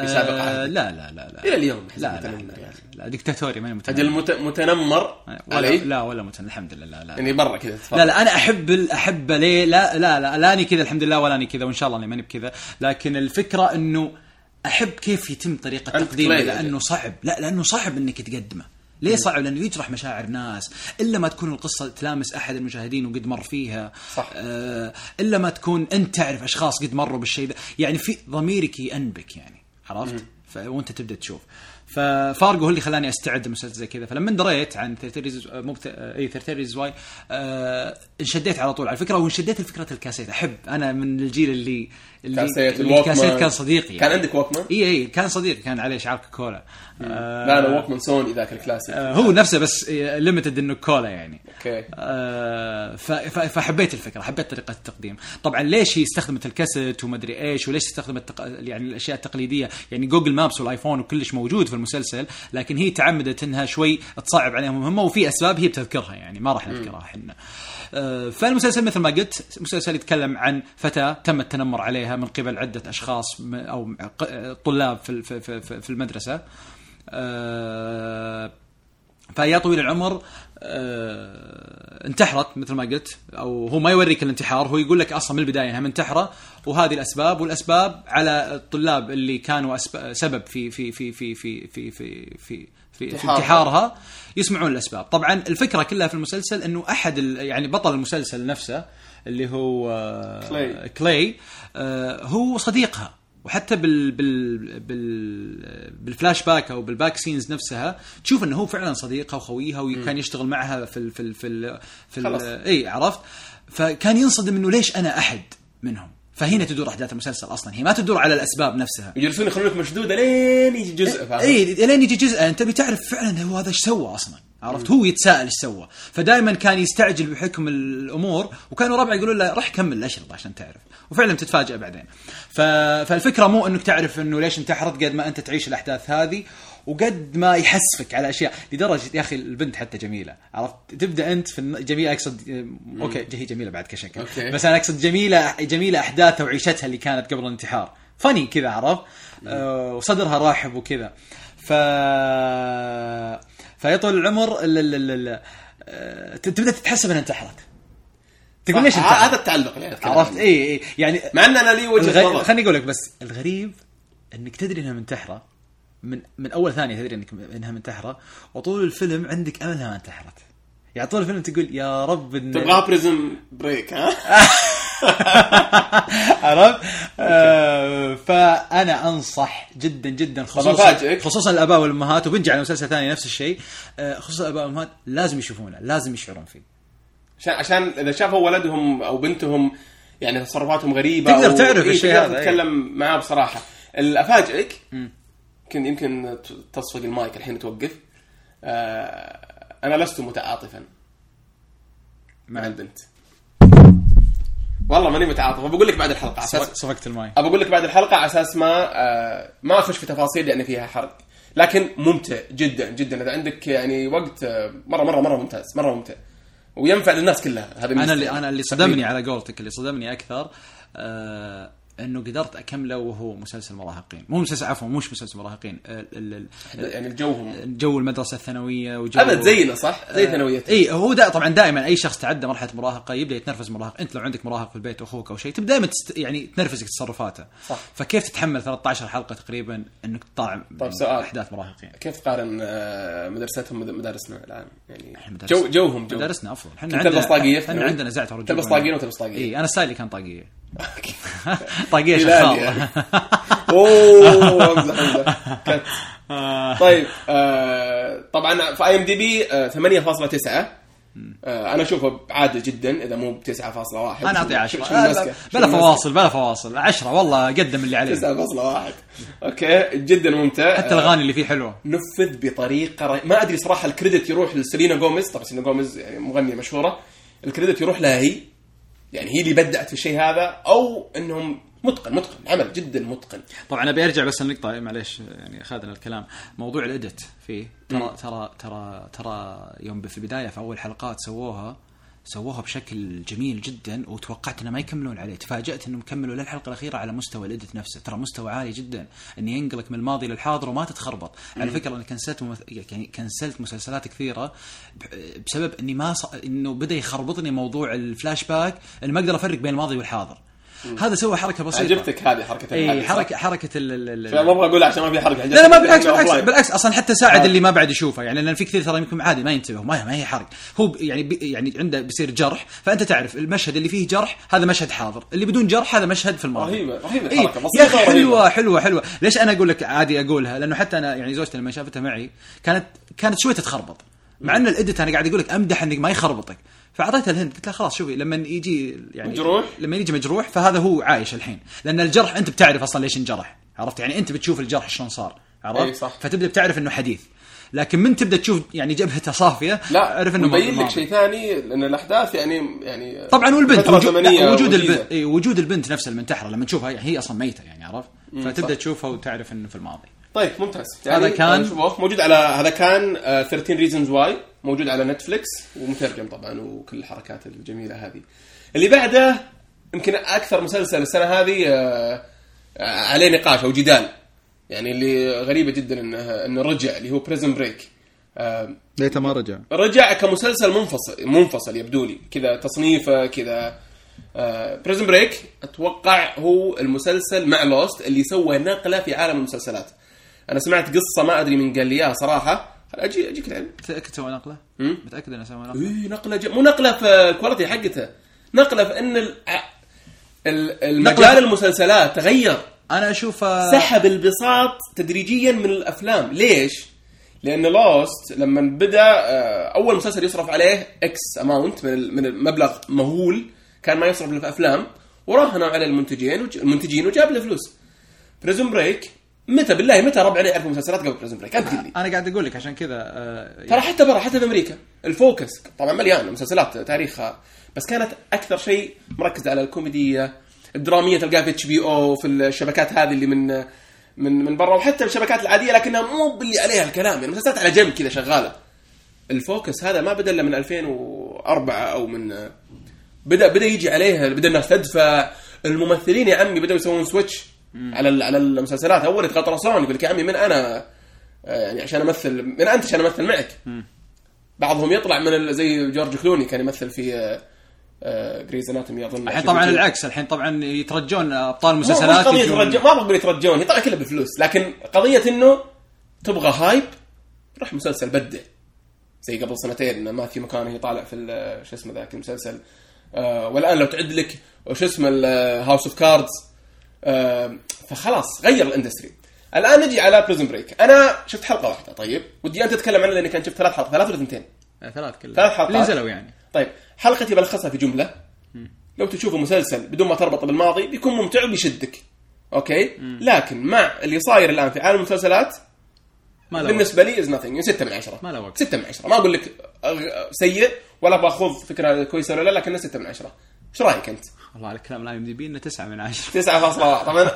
في سابق آه عهدك. لا لا لا لا. إلى اليوم أحس لا متنمر لا, أخي لا دكتاتوري ماني متنمر. أجل مت- متنمر؟ ولا علي؟ لا ولا متنمر الحمد لله لا لا. يعني برا كذا. لا لا أنا أحب ال- أحب ليه لا لا لا لاني كذا الحمد لله ولاني كذا وإن شاء الله إني ماني بكذا. لكن الفكرة إنه أحب كيف يتم طريقة تقديمه كليل. لأنه صعب. لا لأنه صعب إنك تقدمه. ليه صعب؟ لأنه يجرح مشاعر ناس، إلا ما تكون القصة تلامس أحد المشاهدين وقد مر فيها، صح. آه إلا ما تكون أنت تعرف أشخاص قد مروا بالشيء ذا، يعني في ضميرك ينبك يعني، عرفت؟ وأنت تبدأ تشوف ففارجو هو اللي خلاني أستعد لمسلسل زي كذا. فلما دريت عن 13 reasons مو بت... اي 13 reasons why آه انشديت على طول. على فكرة وانشديت لفكرة الكاسيت. أحب أنا من الجيل اللي اللي, كاسيت، اللي. الكاسيت كان صديقي. كان عندك Walkman؟ اي اي كان صديقي كان عليه شعار كولا آه لا أنا Walkman Sony ذاك الكلاسيك. آه هو نفسه بس limited إنه كولا يعني. okay. آه، ف- فحبيت الفكرة حبيت طريقة التقديم. طبعا ليش هي استخدمت الكاسيت ومدري إيش وليش استخدمت. يعني الأشياء التقليدية؟ يعني Google Maps وال iPhone وكلش موجود في المسلسل لكن هي تعمدت إنها شوي تصعب عليهم. المهمه وفي أسباب هي بتذكرها يعني ما راح نذكرها إحنا. آه، فالمسلسل مثل ما قلت مسلسل يتكلم عن فتاة تم التنمر عليها من قبل عدة أشخاص أو طلاب في في في, المدرسة. آه، فيا طويل العمر آه، انتحرت مثل ما قلت أو هو ما يوريك الانتحار هو يقول لك أصلا من البداية إنها منتحرة وهذه الأسباب والأسباب على الطلاب اللي كانوا سبب في في في في في في في, في في, في انتحارها يسمعون الأسباب. طبعا الفكرة كلها في المسلسل إنه أحد يعني بطل المسلسل نفسه اللي هو آه، كلاي, كلاي آه، هو صديقها. وحتى بال بال بال بالفلاش باك أو بال back scenes نفسها تشوف إنه هو فعلا صديقها وخويها وكان يشتغل معها في ال في ال في ال في خلاص. ال اي عرفت؟ فكان ينصدم إنه ليش أنا أحد منهم؟ فهنا تدور أحداث المسلسل أصلا هي ما تدور على الأسباب نفسها. يجلسون يخلونك مشدوده لين يجي جزء؟ اي لين يجي جزء أنت بتعرف فعلا هو هذا إيش سوى أصلا. عرفت؟ هو يتساءل إيش سوى. فدائما كان يستعجل بحكم الأمور وكانوا ربعه يقولون له راح كمل الاشرطه عشان تعرف. وفعلا تتفاجئ بعدين. ف... فالفكرة مو إنك تعرف إنه ليش انتحرت قد ما أنت تعيش الأحداث هذه وقد ما يحسفك على أشياء. لدرجة يا أخي البنت حتى جميلة. عرفت؟ تبدأ أنت في جميلة أقصد okay هي جميلة بعد كشكل okay. بس أنا أقصد جميلة جميلة أحداثها وعيشتها اللي كانت قبل الانتحار. funny كذا عرفت؟ آه وصدرها رحب وكذا. ف فيطول العمر ال... ال... ال... آه، تبدأ تتحسف أنها انتحرت. تقول ليش ه- انتحرت؟ هذا التعلق اللي عرفت. إي إي يعني مع أن أنا لي وجهة الغ... نظر. خليني أقول لك بس الغريب إنك تدري إنها منتحرة من من أول ثانية تدري إنك إنها منتحرة وطول الفيلم عندك أمل إنها ما انتحرت. يعني طول الفيلم تقول يا رب إن... تبغى بريزم بريك ها؟ عرفت؟ آه فأنا أنصح جدا جدا خصوصا. خصوصا الأباء والأمهات وبنجي على مسلسل ثاني نفس الشيء. آه خصوصا الأباء والأمهات لازم يشوفونه لازم يشعرون فيه. عشان عشان إذا شافوا ولدهم أو بنتهم يعني تصرفاتهم غريبة تقدر تعرف إيه، الشيء هذا، إيه. تتكلم معاه بصراحة. افاجئك يمكن يمكن تصفق المايك الحين توقف. آه أنا لست متعاطفا. مع البنت. والله ماني متعاطف. بقول لك بعد الحلقة عشان- صفقت الماي. ابى أقول لك بعد الحلقة على أساس ما آه ما أخش في تفاصيل لأن فيها حرق. لكن ممتع جدا جدا. إذا عندك يعني وقت آه، مره مره مرة ممتاز مرة ممتع. وينفع للناس كلها هذا أنا اللي لي. أنا اللي صدمني على قولتك اللي صدمني أكثر آه انه قدرت اكمله وهو مسلسل مراهقين مو مسلسل عفوا مش مسلسل مراهقين يعني الجوهم جو المدرسة الثانوية وجو أبد زينا صح؟ زي ثانويتنا إي هو دا طبعا دائما أي شخص تعدى مرحلة مراهقة يبدأ يتنرفز مراهق أنت لو عندك مراهق في البيت أخوك أو شيء تبدأ دائما تست... يعني تنرفزك تصرفاته صح. فكيف تتحمل 13 حلقة تقريبا إنك تطالع طيب سؤال. أحداث مراهقين كيف تقارن آه، مدرستهم مد- مدارسنا الآن؟ يعني مدارس- جو جوهم جو مدارسنا أفضل إحنا في إحنا؟ عندنا زعتر تلبس طاقية وتلبس طاقية. إي أنا style ي كان طاقية طاقية هلال شغال يعني. أوه امزح امزح cut. طيب آه طبعا في IMDb 8.9 آه أنا أشوفه عادي جدا إذا مو ب 9.1 أنا أعطيه شو- 10 شو المسكة؟ شو بلا؟ فواصل بلا فواصل. 10 والله قدم اللي عليه. 9.1 okay جدا ممتع. حتى الأغاني اللي فيه حلوة. نفذ بطريقة ر... ما أدري صراحة ال credit يروح لسيلينا جوميز طبعا سيلينا جوميز يعني مغنية مشهورة. ال credit يروح لها هي. يعني هي اللي بدعت في الشيء هذا أو إنهم متقن متقن عمل جدا متقن. طبعا أبي أرجع بس النقطه معليش يعني أخذنا الكلام. موضوع ال edit فيه ترى ترى ترى ترى يوم في البداية في أول حلقات سووها سووها بشكل جميل جدا وتوقعت إنه ما يكملون عليه. تفاجأت إنهم كملوا للحلقة الأخيرة على مستوى ال edit نفسه. ترى مستوى عالي جدا. إن ينقلك من الماضي للحاضر وما تتخربط. على فكرة أنا cancel ت ممث... يعني cancel ت مسلسلات كثيرة بسبب إني ما ص... إنه بدأ يخربطني موضوع الفلاش باك اني ما أقدر أفرق بين الماضي والحاضر. هذا سوى حركة بسيطة. عجبتك هذه حركة اي؟ حركه حركة ال- ال- ال- ما أبغى اقولها عشان ما في حركة. لا لا ما بالعكس بالعكس. بالعكس أصلا حتى ساعد. اللي ما بعد يشوفه. يعني لأن في كثير ترى يمكن عادي ما ينتبه ما ما هي حرق هو يعني يعني عنده بيصير جرح فأنت تعرف المشهد اللي فيه جرح هذا مشهد حاضر. اللي بدون جرح هذا مشهد في الماضي. رهيبة- رهيبة إيه، يا. حلوة حلوة حلوة. ليش أنا أقول لك عادي أقولها؟ لأنه حتى أنا يعني زوجتي لما شافتها معي كانت كانت شوي تتخربط. مع إن الإديت أنا قاعد أقول لك أمدح إنك ما يخربطك. فاعطيتها الهند قلت لها خلاص شوفي لما يجي يعني مجروح؟ لما يجي مجروح فهذا هو عايش الحين لأن الجرح أنت بتعرف أصلا ليش انجرح عرفت يعني أنت بتشوف الجرح شلون صار عرفت إي صح. فتبدأ بتعرف إنه حديث لكن من تبدأ تشوف يعني جبهته صافية لا أعرف إنه مبين لك. شيء ثاني لأن الأحداث يعني يعني طبعا والبنت فترة وجود. البنت إي وجود البنت نفسها المنتحره لما تشوفها هي- أصلا ميتة يعني عرفت فتبدأ صح. تشوفها وتعرف إنه في الماضي طيب ممتاز هذا كان- موجود على هذا كان آه، 13 Reasons Why موجود على Netflix ومترجم طبعا وكل الحركات الجميلة هذه. اللي بعده يمكن أكثر مسلسل السنة هذه آه، آه، عليه نقاش أو جدال. يعني اللي غريبة جدا انه إنه رجع اللي هو Prison Break ليته ما رجع. رجع كمسلسل منفصل منفصل يبدو لي. كذا تصنيفه كذا. Prison Break أتوقع هو المسلسل مع Lost اللي سوى نقلة في عالم المسلسلات. أنا سمعت قصة ما أدري من قال لي إياها صراحة. أجي أجيك العلم متأكد سوى نقلة؟ متأكد إنه سوى نقلة؟ اي نقلة. مو نقلة في ال quality حقته نقلة في إن ال... ال- المجال نقلة- المسلسلات تغير أنا أشوف آه، سحب البساط تدريجيا من الأفلام ليش لأن Lost لما بدأ آه، أول مسلسل يصرف عليه x amount من المبلغ مهول كان ما يصرف له في أفلام وراهنوا على المنتجين المنتجين وجاب له فلوس Prison Break متى بالله متى ربعنا يعرفوا مسلسلات قبل Prison Break انت لي. أنا قاعد أقول لك عشان كذا آه، ترى حتى برا حتى في أمريكا ال focus طبعا مليان مسلسلات تاريخها بس كانت أكثر شيء مركزة على الكوميدية الدرامية تلقاها في HB أو في الشبكات هذه اللي من من من برا وحتى الشبكات العادية لكنها مو باللي عليها الكلام يعني مسلسلات على جنب كذا شغالة. ال focus هذا ما بدأ إلا من 2004 أو من بدأ بدأ يجي عليها بدأ الناس تدفع الممثلين يا عمي بدأوا يسوون switch على على المسلسلات. أول يتغطرسون يقول لك يا عمي من أنا؟ آه، يعني عشان أمثل من أنت عشان أمثل معك. بعضهم يطلع من زي جورج كلوني كان يمثل في Grey's Anatomy أظن. الحين طبعا العكس الحين طبعا يترجون أبطال المسلسلات يترجون ما أبغى أقول يترجون يطلع كله بفلوس. لكن قضية إنه تبغى hype روح مسلسل بدع زي قبل سنتين ماثيو مكانه طالع في شو اسمه ذاك المسلسل. آه والآن لو تعد لك شو اسمه House of Cards فخلاص غير ال industry. الآن نجي على Prison Break أنا شفت حلقة واحدة طيب؟ ودي أنت تتكلم عنها لأني كان شفت ثلاث حلقات ثلاث ولا ثنتين آه، ثلاث كلها. ثلاث حلقات. اللي نزلوا يعني. طيب حلقتي بلخصها في جملة. لو تشوف مسلسل بدون ما تربط بالماضي بيكون ممتع وبيشدك. Okay؟ لكن مع اللي صاير الآن في عالم المسلسلات ما له بالنسبة لي is nothing 6 من 10 ما له وقت. 6 من 10 ما أقول لك سيء ولا باخذ فكرة كويسة ولا لا لكنه 6 من 10 إيش رأيك أنت؟ والله على كلام لا ام دي بي انه 9 من 10 9.1 طبعا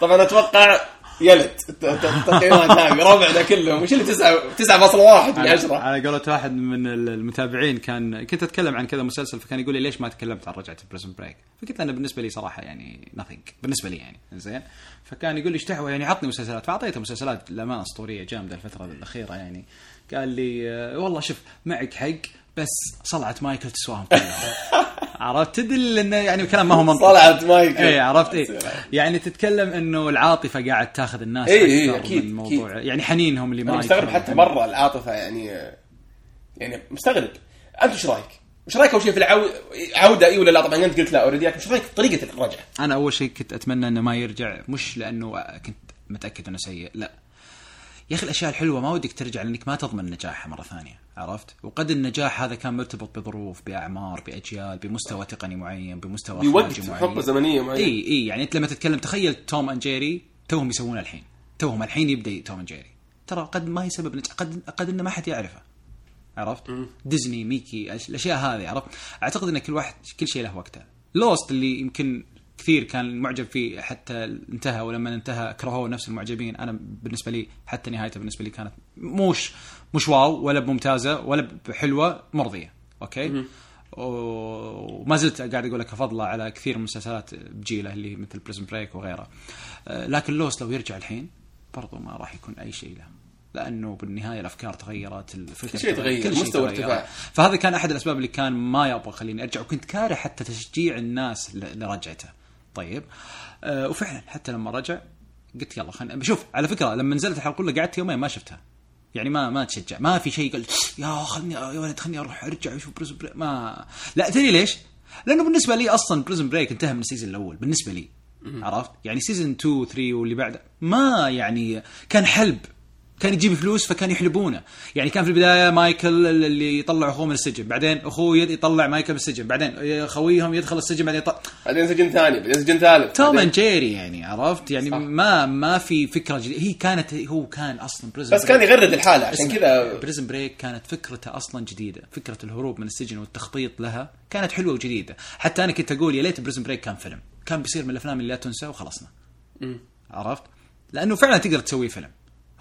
طبعا أتوقع يلد. الت- الت- التقييمات هذه ربعنا كلهم. وش اللي 9 9.1 من 10 على قولة واحد من المتابعين كان كنت أتكلم عن كذا مسلسل فكان يقول لي ليش ما تكلمت عن رجعة Prison Break؟ فقلت له أنا بالنسبة لي صراحة يعني nothing. بالنسبة لي يعني زين. فكان يقول لي إيش دعوه يعني عطني مسلسلات. فأعطيته مسلسلات للامانه أسطورية جامدة الفترة الأخيرة يعني. قال لي آه، والله شوف معك حق. بس صلعه مايكل تسواهم كلهم عرفت تدل انه يعني كلام ما هو منطقي طلعت مايكل اي عرفت اي يعني تتكلم إنه العاطفة قاعد تاخذ الناس إي، أكثر أكيد، من الموضوع أكيد. يعني حنينهم اللي ما مستغرب حتى محنين. مرة العاطفة يعني يعني مستغرب أنت إيش رأيك؟ إيش رأيك أول شيء في العو... عودة إي ولا لا؟ طبعا انت قلت لا already لكن إيش رأيك في طريقة الرجعة؟ أنا أول شيء كنت أتمنى إنه ما يرجع مش لأنه كنت متأكد إنه سيء لا يا أخي الأشياء الحلوة ما ودك ترجع لأنك ما تضمن نجاحها مرة ثانية عرفت؟ وقد النجاح هذا كان مرتبط بظروف بأعمار بأجيال بمستوى تقني معين بمستوى بوقت حقبه زمنية معينة. إي إي يعني أنت لما تتكلم تخيل Tom and Jerry توهم يسوونه الحين. توهم الحين يبدأ Tom and Jerry. ترى قد ما هي سبب نجاح قد قد إنه ما حد يعرفه. عرفت؟ ديزني ميكي الأشياء هذه عرفت؟ أعتقد إن كل واحد كل شيء له وقته. Lost اللي يمكن كثير كان معجب فيه حتى انتهى ولما انتهى كرهوه نفس المعجبين. أنا بالنسبة لي حتى نهايته بالنسبة لي كانت مش مش wow ولا بممتازة ولا بحلوة مرضية. Okay؟ وما زلت قاعد أقول لك افضله على كثير من المسلسلات بجيلة اللي مثل Prison Break وغيره لكن Lost لو يرجع الحين برضو ما راح يكون أي شيء له. لأنه بالنهاية الأفكار تغيرت الفكر كل شيء تغير، كل شيء مستوى تغير. ارتفاع. فهذا كان أحد الأسباب اللي كان ما يبغى خليني أرجع وكنت كاره حتى تشجيع الناس لرجعته. طيب. آه وفعلا حتى لما رجع قلت يلا خلينا شوف على فكرة لما نزلت الحلقة الأولى قعدت يومين ما شفتها. يعني ما ما تشجع. ما في شيء قال يا خلني يا ولد خلني أروح أرجع أشوف Prison Break ما لا تدري ليش؟ لأنه بالنسبة لي أصلا Prison Break انتهى من ال season الأول بالنسبة لي. عرفت؟ يعني season 2 3 واللي بعده ما يعني كان حلب. كان يجيب فلوس فكان يحلبونه. يعني كان في البداية مايكل اللي يطلع أخوه من السجن بعدين أخوه يد- يطلع مايكل من السجن بعدين خويهم يدخل السجن بعدين يطلع بعدين سجن ثاني بعدين سجن ثالث Tom and Jerry يعني عرفت؟ يعني صح. ما ما في فكرة جديدة. هي كانت هو كان أصلا Prison بس كان يغرد الحالة عشان كذا Prison Break كانت فكرته أصلا جديدة. فكرة الهروب من السجن والتخطيط لها كانت حلوة وجديدة. حتى أنا كنت أقول يا ليت Prison Break كان فيلم. كان بيصير من الأفلام اللي لا تنسى وخلصنا. عرفت؟ لأنه فعلا تقدر تسوي فيلم.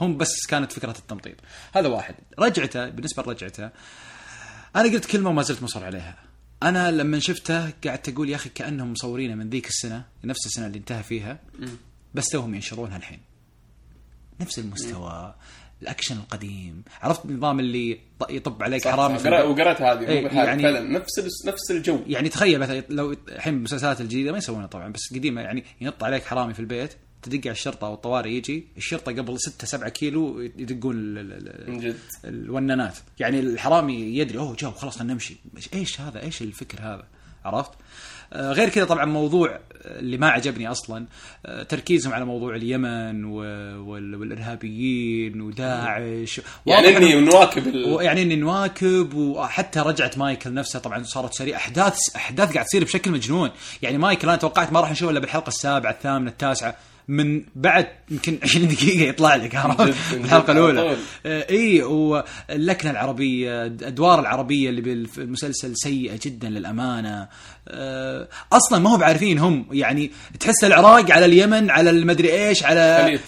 هم بس كانت فكرة التمطيط. هذا واحد. رجعته بالنسبة لرجعته أنا قلت كلمة وما زلت مصر عليها. أنا لما شفته قعدت أقول يا أخي كأنهم مصورينه من ذيك السنة نفس السنة اللي انتهى فيها بس توهم ينشرونها الحين. نفس المستوى الأكشن القديم. عرفت النظام اللي يطب عليك البيت؟ وقرأت هذه. بالحال يعني- فعلا نفس نفس الجو. يعني تخيل مثلا لو الحين المسلسلات الجديدة ما يسوونها طبعا بس قديمة يعني ينط عليك حرامي في البيت. تدق على الشرطة أو الطوارئ يجي الشرطة قبل 6 7 كيلو يدقون ال- ال- ال- من جد. الونانات يعني الحرامي يدري أوه جو خلاص خلينا نمشي. إيش هذا؟ إيش الفكر هذا؟ عرفت؟ آه، غير كذا طبعا موضوع اللي ما عجبني أصلا آه، تركيزهم على موضوع اليمن والإرهابيين وداعش. يعني إني نواكب ال... ويعني إني نواكب وحتى رجعت مايكل نفسه طبعا صارت سريع احداث أحداث قاعد تصير بشكل مجنون. يعني مايكل أنا توقعت ما راح نشوفه إلا بالحلقة السابعة الثامنة التاسعة. من بعد يمكن 20 دقيقة يطلع لك الحلقة الأولى. طول. آه، إي واللكنة العربية الأدوار العربية اللي بالمسلسل سيئة جدا للأمانة. آه، أصلا ما هو بعارفين هم يعني تحس العراق على اليمن على المدري إيش على خليط.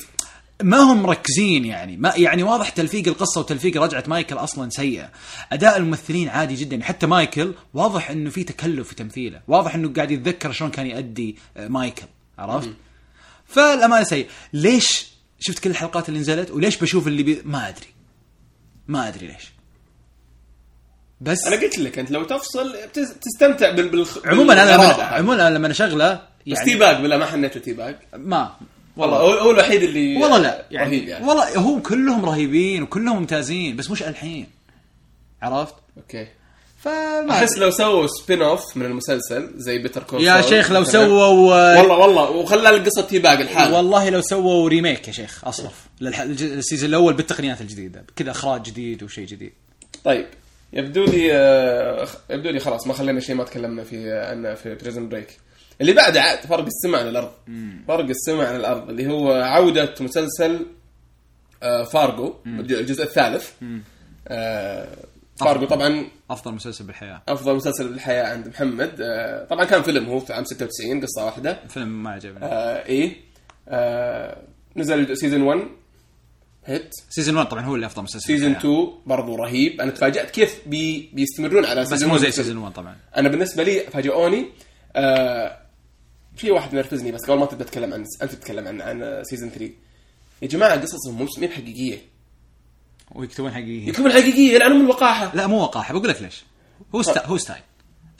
ما هم مركزين يعني. ما يعني واضح تلفيق القصة وتلفيق رجعة مايكل أصلا سيئة. أداء الممثلين عادي جدا. حتى مايكل واضح إنه في تكلف في تمثيله واضح إنه قاعد يتذكر شلون كان يؤدي آه، مايكل عرفت؟ فالأمانة سيء ليش شفت كل الحلقات اللي نزلت وليش بشوف اللي بي... ما أدري. ما أدري ليش. بس أنا قلت لك أنت لو تفصل بتز- تستمتع بال... بال... عموما أنا لما. عموما أنا لما اشغله بس يعني T-Bag ولا ما حنيت T-Bag ما. والله. هو هو الوحيد اللي والله لا يعني, رهيب يعني. والله هم كلهم رهيبين وكلهم ممتازين بس مش الحين. عرفت؟ أوكي. فما أحس لو سووا spin-off من المسلسل زي Better Call يا شيخ لو. سووا والله والله وخلى القصة T-Bag لحاله. والله لو سووا remake يا شيخ أصرف. للح- الج- ال season الأول بالتقنيات الجديدة كذا إخراج جديد وشيء جديد. طيب يبدو لي آه، يبدو لي خلاص ما خلينا شيء ما تكلمنا فيه عنه في Prison Break اللي بعده عاد فرق السماء عن الأرض. فرق السماء عن الأرض اللي هو عودة مسلسل آه، فارجو الجزء الثالث. آه، فارجو طبعا أفضل مسلسل بالحياة. أفضل مسلسل بالحياة عند محمد. آه، طبعا كان فيلم هو في عام 96 قصة واحدة. فيلم ما عجبني. آه، إيه. آه، نزل season 1 هيت. season 1 طبعا هو اللي أفضل مسلسل season بالحياة. 2 برضو رهيب. أنا تفاجأت كيف بي بيستمرون على بس مو 1 زي season 1 طبعا. أنا بالنسبة لي فاجئوني آه في واحد نرفزني بس قبل ما تبدأ تتكلم عن أنت تتكلم عن عن season 3 يا جماعة قصصهم مو مو بحقيقية. ويكتبون حقيقي يكتبون حقيقيه لانهم الوقاحه لا مو وقاحة بقول لك ليش؟ هو ستا... هو ستايل.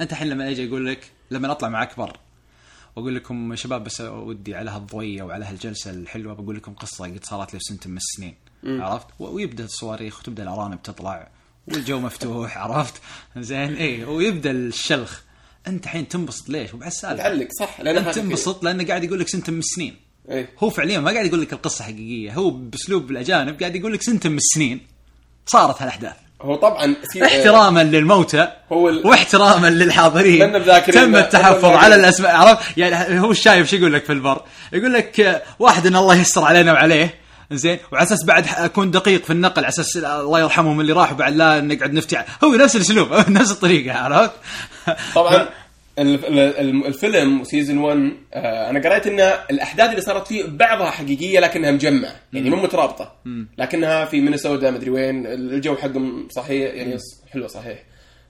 أنت الحين لما أجي أقول لك لما أطلع معك بر وأقول لكم شباب بس ودي على هالضوية وعلى هالجلسة الحلوة بقول لكم قصة قد صارت لي سنه من السنين. عرفت؟ ويبدأ الصواريخ وتبدأ الأرانب تطلع والجو مفتوح عرفت؟ زين اي ويبدأ الشلخ. أنت الحين تنبسط ليش؟ وبعد السالفة. تعلق صح لأن أنت تنبسط لأنه قاعد يقول لك سنه من السنين. إيه. هو فعليا ما قاعد يقول لك القصة حقيقية. هو بأسلوب الاجانب قاعد يقول لك سنه من السنين. صارت هالأحداث. هو طبعا احتراما للموتى هو ال- واحتراما للحاضرين. تم التحفظ على. الأسماء. عرفت؟ يعني هو الشايب شو يقول لك في البر؟ يقول لك واحد إن الله يستر علينا وعليه. زين؟ وعلى أساس بعد أكون دقيق في النقل على أساس الله يرحمهم اللي راحوا بعد لا نقعد نفتي. هو نفس الأسلوب نفس الطريقة عرفت؟ طبعا الفيلم season 1 آه، أنا قريت إن الأحداث اللي صارت فيه بعضها حقيقية لكنها مجمعة يعني مو مترابطة. لكنها في مينيسوتا مدري وين الجو حقهم صحيح يعني حلو صحيح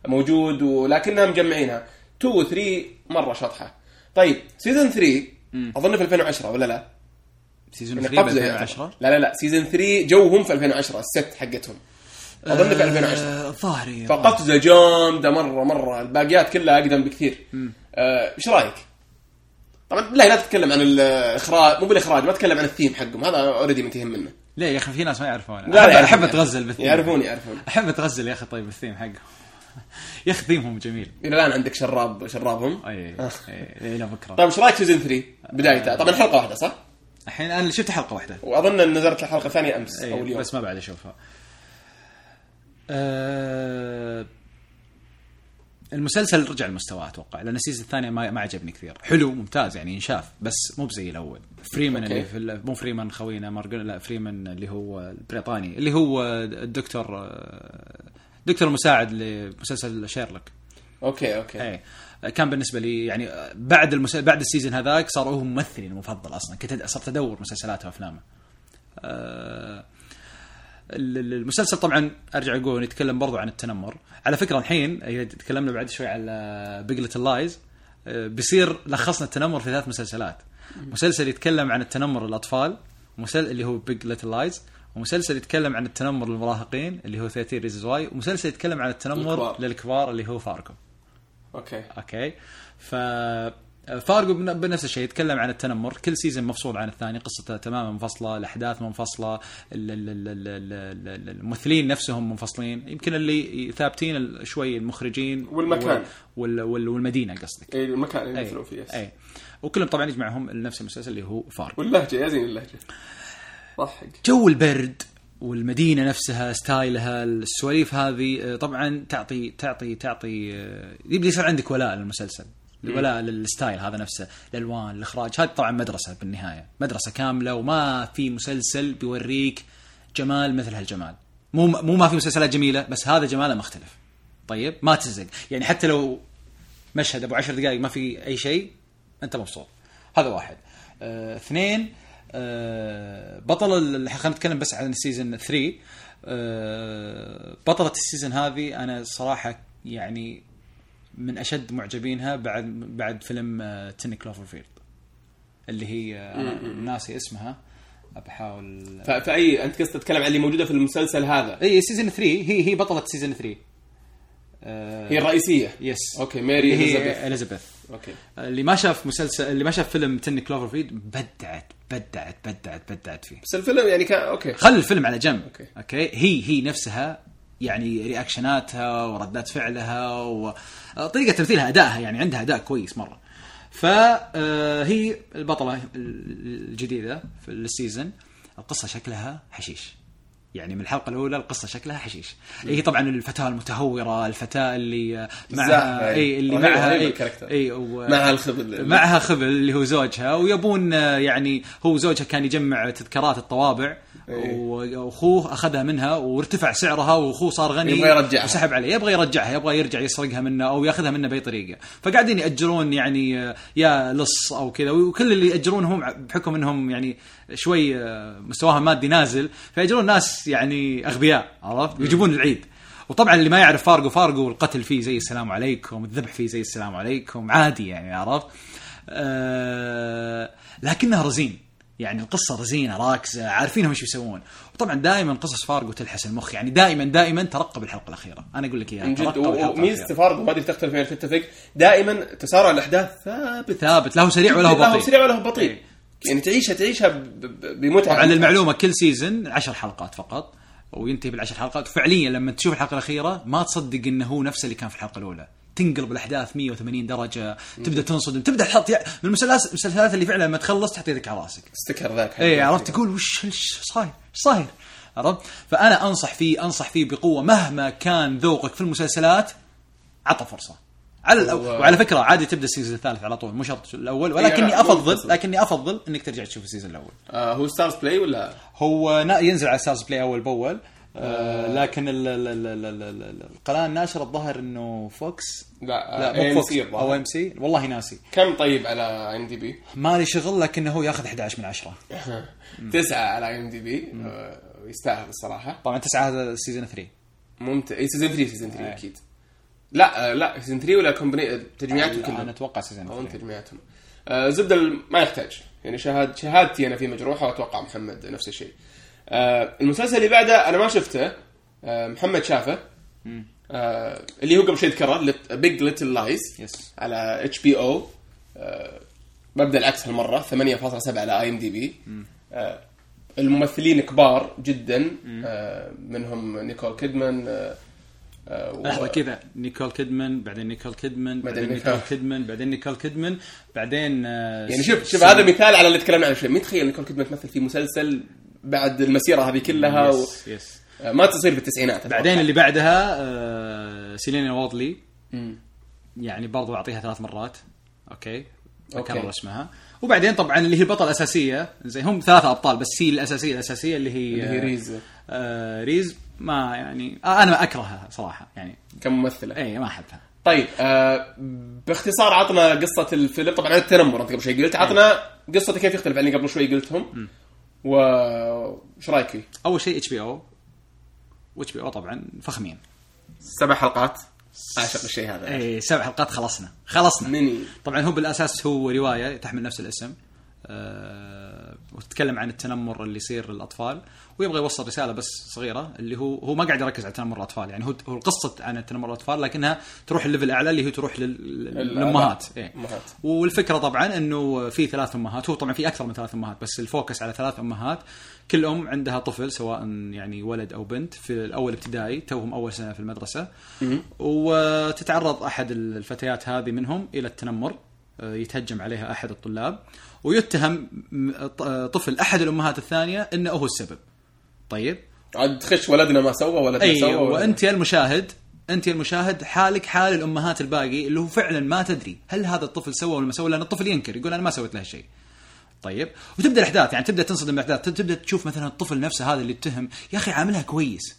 موجود ولكنها مجمعينها. 2 و 3 مرة شطحة. طيب season 3 أظن في 2010 ولا لا؟ season يعني 3 ب قفزه 2010 يعتبر. لا لا لا season 3 جوهم في 2010 ال set حقتهم. أظن في 2010 آه، ظاهري فقفزه جامده مرة مرة. الباقيات كلها أقدم بكثير. آه، إيش رأيك؟ طبعا لا لا تتكلم عن الإخراج مو بالإخراج ما تتكلم عن الثيم حقهم. هذا already منتهي منه. ليه يا أخي؟ في ناس ما يعرفون لا، لا احب, يعرفون، أحب. أتغزل بالثيم. يعرفون يعرفون أحب أتغزل يا أخي طيب بالثيم حقهم. يا أخي ثيمهم جميل. إلى الآن عندك شراب شرابهم. أي أي إلى بكرة. طيب إيش رأيك season 3 بدايته طبعا حلقة واحدة صح؟ الحين أنا شفت حلقة واحدة. وأظن إن نزلت الحلقة الثانية أمس أو اليوم. بس ما بعد أشوفها. أه المسلسل رجع لمستواه أتوقع. لأن ال season الثاني ما, ما عجبني كثير. حلو ممتاز يعني ينشاف بس مو بزي الأول. فريمان أوكي. اللي في مو فريمان خوينا مورجن لا فريمان اللي هو البريطاني اللي هو الدكتور آه، دكتور مساعد لمسلسل شيرلوك. أوكي أوكي. اي كان بالنسبة لي يعني بعد المسل... بعد ال season هذاك صار هو ممثلي المفضل أصلا. كنت صرت أدور مسلسلاته وأفلامه. ال- المسلسل طبعا أرجع أقول يتكلم برضو عن التنمر. على فكرة الحين إذا تكلمنا بعد شوي على Big Little Lies بيصير لخصنا التنمر في ثلاث مسلسلات. مسلسل يتكلم عن التنمر للأطفال مسل... اللي هو Big Little Lies ومسلسل يتكلم عن التنمر للمراهقين اللي هو 30 Reasons Why ومسلسل يتكلم عن التنمر الكبار. للكبار اللي هو Fargo okay. okay؟ ف فارجو بن- بنفس الشيء يتكلم عن التنمر. كل season مفصول عن الثاني قصته تماما منفصلة الأحداث منفصلة ال- ال- ال- ال- ال- ال- الممثلين نفسهم منفصلين. يمكن اللي ثابتين شوي المخرجين والمكان. وال وال والمدينة قصدك. اي المكان اللي يمثلون فيه yes. اي وكلهم طبعا يجمعهم لنفس المسلسل اللي هو فارجو واللهجة يا زين اللهجة. ضحك. جو البرد والمدينة نفسها style ها السواليف هذه آه، طبعا تعطي تعطي تعطي آه، يبدا يصير عندك ولاء للمسلسل. ولاء لل style هذا نفسه الالوان الإخراج. هذه طبعا مدرسة بالنهاية مدرسة كاملة وما في مسلسل بيوريك جمال مثل هالجمال. مو مو ما في مسلسلات جميلة بس هذا جماله مختلف. طيب ما تزق. يعني حتى لو مشهد أبو عشر دقائق ما في أي شيء أنت مبسوط. هذا واحد. آه، اثنين آه، بطل خلينا نتكلم بس عن ال season 3 آه، بطلة ال season هذه أنا صراحة يعني من أشد معجبينها بعد بعد فيلم آه، Ten Cloverfield اللي هي آه، ناسي اسمها بحاول فأي أنت قصدك تتكلم عن اللي موجودة في المسلسل هذا؟ إي season 3 هي هي بطلة season 3 آه، هي الرئيسية؟ yes. okay Mary Elizabeth هي Elizabeth. okay. اللي ما شاف مسلسل اللي ما شاف فيلم Ten Cloverfield بدعت بدعت بدعت بدعت فيه. بس الفيلم يعني كان okay. خل الفيلم على جنب. okay. okay؟ هي هي نفسها يعني رياكشناتها وردات فعلها وطريقه تمثيلها أدائها يعني عندها أداء كويس مرة. فهي البطلة الجديدة في ال season القصة شكلها حشيش. يعني من الحلقة الأولى القصة شكلها حشيش هي طبعا الفتاة المتهورة الفتاة اللي معها. اي اللي رهيبة- معها اي و- معها الخبل معها خبل اللي هو زوجها ويبون يعني هو زوجها كان يجمع تذكارات الطوابع إيه. وأخوه أخذها منها وارتفع سعرها وأخوه صار غني يبغى يرجعها. وسحب عليه يبغى يرجعها يبغى يرجع يسرقها منه أو ياخذها منه بأي طريقة فقاعدين يأجرون يعني يا لص أو كذا وكل اللي يأجرونهم بحكم إنهم يعني شوي آه، مستواهم مادي نازل فيأجرون ناس يعني أغبياء عرفت؟ يجيبون العيد. وطبعا اللي ما يعرف فارجو فارجو القتل فيه زي السلام عليكم الذبح فيه زي السلام عليكم عادي يعني عرفت؟ آه لكنها رزين. يعني القصة رزينة راكزة عارفينهم إيش يسوون. وطبعا دائما قصص فارجو تلحس المخ. يعني دائما دائما ترقب الحلقة الأخيرة. أنا أقول لك إياها من جد وميزه فارغ ما ادري تختلف ولا تتفق. دائما تسارع الأحداث ثابت. ثابت لا هو سريع ولا هو لا هو بطيء. سريع ولا هو بطيء. يعني تعيشها تعيشها بمتعة. طبعا للمعلومة كل سيزون عشر حلقات فقط وينتهي بالعشر حلقات. وفعليا لما تشوف الحلقة الأخيرة ما تصدق إنه هو نفسه اللي كان في الحلقة الأولى. تنقلب الأحداث 180 درجة تبدأ تنصدم تبدأ تحط من المسلسلات المسلسلات اللي فعلا لما تخلص تحط يدك على راسك. استكر ذاك. اي عرفت تقول وش صاير؟ صاير؟ عرفت؟ فأنا أنصح فيه أنصح فيه بقوة مهما كان ذوقك في المسلسلات عطى فرصة. على. هو- وعلى فكرة عادي تبدأ ال season الثالث على طول مو شرط الأول ولكني افضل لكني أفضل إنك ترجع تشوف ال season الأول. آه هو Starz Play ولا؟ هو ينزل على Starz Play أول بأول. آه لكن ال ال ال ال ال ال ال القناة الناشرة الظاهر إنه Fox لا لا آه، مو Fox الظاهر. أو AMC والله ناسي. كم طيب على IMDb؟ مالي شغل لكنه هو ياخذ 11 من 10 تسعة على IMDb يستاهل الصراحة. طبعا تسعة هذا season 3 ممتع. إي سيزون 3 سيزون 3 إيه. أكيد. لا آه، لا سيزون 3 ولا كومبني تجميعاتهم أنا كلهم. أتوقع سيزون أو 3 تجميعاتهم. آه، زبدة ما يحتاج. يعني شهاد شهادتي أنا فيه مجروحة وأتوقع محمد نفس الشيء. آه، المسلسل اللي بعده أنا ما شفته آه، محمد شافه. آه، اللي هو قبل شوي ذكره بيج ليتل لايز على اتش بي أو ببدا العكس هالمرة 8.7 على اي ام دي بي الممثلين كبار جدا. آه، منهم نيكول كيدمان آه، آه، و- لحظه كذا. نيكول كيدمان بعدين نيكول كيدمان بعدين نيكول. كيدمان بعدين نيكول كيدمان بعدين آه، يعني شوف شوف هذا مثال على اللي تكلمنا عنه شوي مين تخيل نيكول كيدمان تمثل في مسلسل بعد المسيرة هذه كلها و... yes. yes آه، ما تصير في التسعينات بعدين اللي بعدها شيلين وودلي. يعني برضو أعطيها ثلاث مرات. okay؟ okay. اكرر اسمها وبعدين طبعا اللي هي البطلة الأساسية زي هم ثلاثة أبطال بس هي الأساسية الأساسية اللي هي اللي هي ريز. آه ريز. ما يعني أنا أكرهها صراحة يعني. كممثلة. اي ما أحبها. طيب آه باختصار عطنا قصة الفيلم. طبعا التنمر أنت قبل شوي قلت. عطنا قصته كيف يختلف عن اللي قبل شوي قلتهم. وش رأيك فيه؟ أول شيء إتش بي أو. واتش بي أو طبعا فخمين. سبع حلقات. أعشق الشيء هذا. اي سبع حلقات خلصنا. خلصنا. ميني طبعا هو بالأساس هو رواية تحمل نفس الاسم. وتتكلم عن التنمر اللي يصير للأطفال. ويبغى يوصل رسالة بس صغيرة اللي هو هو ما قاعد يركز على تنمر الأطفال. يعني هو هو القصة عن تنمر الأطفال لكنها تروح ل level أعلى اللي هي تروح لل- للأمهات. إيه. والفكرة طبعا إنه في ثلاث أمهات. هو طبعا في أكثر من ثلاث أمهات بس ال focus على ثلاث أمهات كل أم عندها طفل سواء يعني ولد أو بنت في الأول ابتدائي توهم أول سنة في المدرسة. وتتعرض أحد الفتيات هذه منهم إلى التنمر. آه، يتهجم عليها أحد الطلاب. ويتهم طفل أحد الأمهات الثانية إنه هو السبب. طيب؟ عاد تخش ولدنا ما سوى ولدنا أي سوى وأنت يا المشاهد أنت يا المشاهد حالك حال الأمهات الباقي اللي هو فعلا ما تدري هل هذا الطفل سوى ولا ما سوى لأن الطفل ينكر يقول أنا ما سويت له شيء طيب؟ وتبدأ الأحداث يعني تبدأ تنصدم الأحداث تبدأ تشوف مثلا الطفل نفسه هذا اللي اتهم يا أخي عاملها كويس.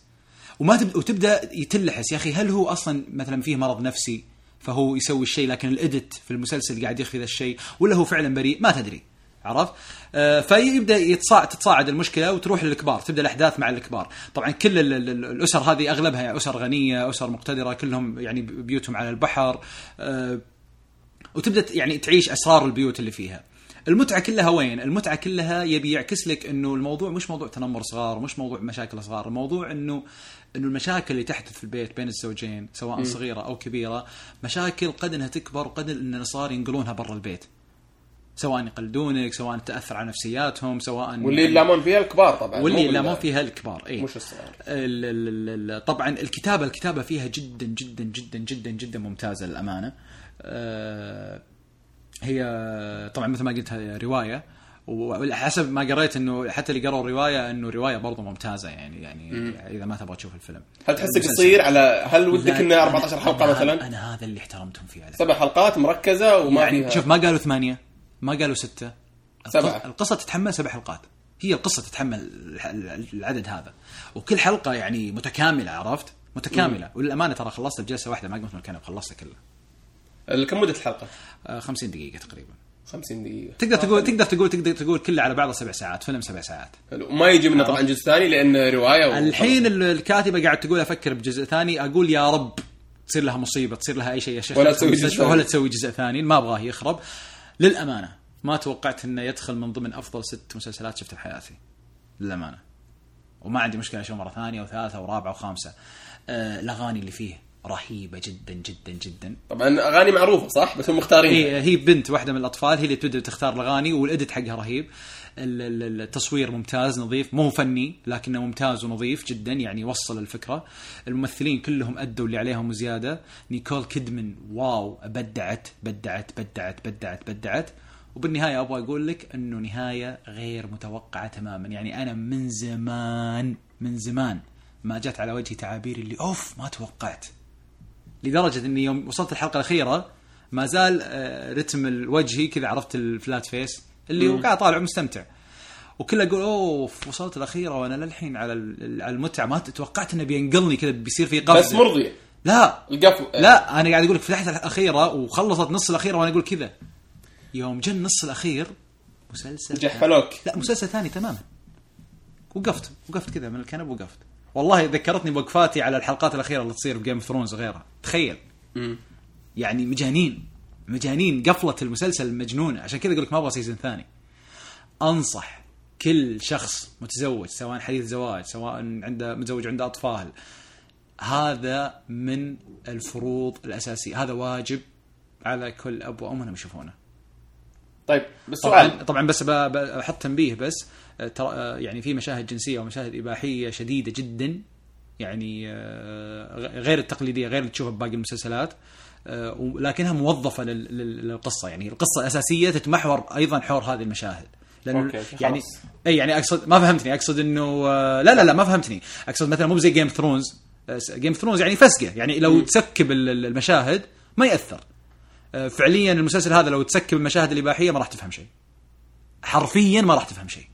وما تب... وتبدأ يتلحس يا أخي هل هو أصلا مثلا فيه مرض نفسي؟ فهو يسوي الشيء لكن الإدت في المسلسل قاعد يخفي ذا الشيء ولا هو فعلا بريء ما تدري عرفت؟ آه فيبدأ يتصاعد تتصاعد المشكلة وتروح للكبار تبدأ الأحداث مع الكبار. طبعا كل ال- ال- ال- الأسر هذه أغلبها أسر غنية أسر مقتدرة كلهم يعني بيوتهم على البحر آه وتبدأ يعني تعيش أسرار البيوت اللي فيها. المتعة كلها وين؟ المتعة كلها يبي يعكس لك إنه الموضوع مش موضوع تنمر صغار مش موضوع مشاكل صغار الموضوع إنه إنه المشاكل اللي تحدث في البيت بين الزوجين سواء صغيرة أو كبيرة مشاكل قد إنها تكبر وقد إن صار ينقلونها برا البيت. سواء يقلدونك سواء تأثر على نفسياتهم سواء واللي يلامون فيها الكبار طبعا واللي مو يلامون فيها الكبار اي مش الصغار. ال- ال- ال- ال- طبعا الكتابة الكتابة فيها جدا جدا جدا جدا جدا ممتازة للأمانة. آه، هي طبعا مثل ما قلت رواية. وحسب ما قريت إنه حتى اللي قروا الرواية إنه روايه برضو ممتازة يعني يعني إذا ما تبغى تشوف الفيلم. هل المسلسل. قصير على هل ودك إنه أنا- 14 حلقة أنا مثلا؟ أنا هذا اللي احترمتهم فيه على سبع حلقات مركزة وما يعني فيها شوف ما قالوا ثمانية ما قالوا ستة. سبعة. القصة- القصة تتحمل سبع حلقات. هي القصة تتحمل العدد هذا. وكل حلقة يعني متكاملة عرفت؟ متكاملة. وللأمانة ترى خلصت بجلسة واحدة ما قمت من الكنب خلصته كله كم مدة الحلقة؟ آه 50 دقيقة تقريبا. 50 دقيقة. تقدر تقول تقدر تقول تقدر تقول كله على بعضه سبع ساعات فيلم سبع ساعات. حلو. ما يجي منه طبعا جزء ثاني لأن رواية و- الحين ال- الكاتبة قاعد تقول أفكر بجزء ثاني أقول يا رب تصير لها مصيبة تصير لها أي شيء يا شيخ. ولا تسوي جزء. ولا تسوي جزء ثاني ما أبغاه يخرب. للأمانة ما توقعت أنه يدخل من ضمن أفضل ست مسلسلات شفتها بحياتي للأمانة. وما عندي مشكلة أشوف مرة ثانية وثالثة ورابعة وخامسة. آه الأغاني اللي فيه. رهيبة جدا جدا جدا. طبعا أغاني معروفة صح؟ بس هم مختارين هي هي بنت واحدة من الأطفال هي اللي تبدأ تختار الأغاني والإديت حقها رهيب. ال- ال- التصوير ممتاز نظيف مو فني لكنه ممتاز ونظيف جدا يعني يوصل الفكرة. الممثلين كلهم أدوا اللي عليهم وزيادة. نيكول كيدمن wow بدعت بدعت بدعت بدعت بدعت. وبالنهاية أبغى أقول لك إنه نهاية غير متوقعة تماما. يعني أنا من زمان من زمان ما جت على وجهي تعابير اللي أوف ما توقعت. لدرجة إني يوم وصلت الحلقة الأخيرة ما زال آه، رتم وجهي كذا عرفت ال flat face اللي هو قاعد طالع مستمتع. وكله أقول أوف وصلت الأخيرة وأنا للحين على على المتعة. ما توقعت إنه بينقلني كذا بيصير في قفزه بس مرضيه لا. القفو لا أنا قاعد أقول لك فتحت الأخيرة وخلصت نص الأخيرة وأنا أقول كذا. يوم جا النص الأخير مسلسل جحفلوك لا مسلسل ثاني تماما. وقفت وقفت كذا من الكنب وقفت. والله ذكرتني بوقفاتي على الحلقات الأخيرة اللي تصير ب Game of Thrones وغيرها. تخيل. يعني مجانين. مجانين. قفلة المسلسل مجنونة. عشان كذا أقول لك ما أبغى season ثاني. أنصح كل شخص متزوج سواء حديث زواج سواء عنده متزوج عنده أطفال. هذا من الفروض الأساسية. هذا واجب على كل أب وأم انهم يشوفونه طيب بالسؤال طبعا طبعا بس بحط تنبيه بس. يعني في مشاهد جنسية ومشاهد إباحية شديدة جدا يعني آه، غير التقليدية غير اللي تشوفها بباقي المسلسلات آه، ولكنها موظفة لل- لل- للقصة. يعني القصة الاساسيه تتمحور أيضا حول هذه المشاهد. لأنه okay،. يعني إي يعني أقصد ما فهمتني. أقصد إنه آه، لا لا لا ما فهمتني. أقصد مثلا مو زي Game Thrones Game Thrones يعني فسقة. يعني لو ت skip ال- ال- المشاهد ما يأثر. آه، فعليا المسلسل هذا لو ت skip المشاهد الإباحية ما راح تفهم شيء. حرفيا ما راح تفهم شيء.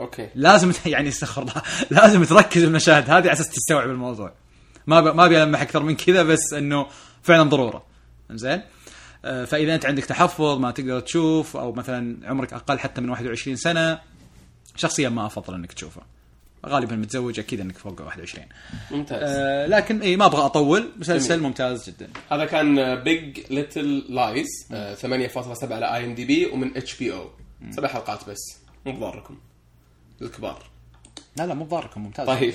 okay. لازم يعني استغفر الله. لازم تركز المشاهد هذه على أساس تستوعب الموضوع. ما ب... ما أبي ألمح أكثر من كذا بس إنه فعلا ضرورة. زين آه، فإذا أنت عندك تحفظ ما تقدر تشوف أو مثلا عمرك أقل حتى من 21 سنة شخصيا ما أفضل إنك تشوفه. غالبا متزوج أكيد إنك فوق 21 ممتاز. آه لكن اي ما أبغى أطول. مسلسل جميل. ممتاز جدا. هذا كان Big Little Lies 8.7 على IMDb ومن HBO سبع حلقات بس. مو بضاركم. الكبار. لا لا مو بضاركم ممتاز. طيب.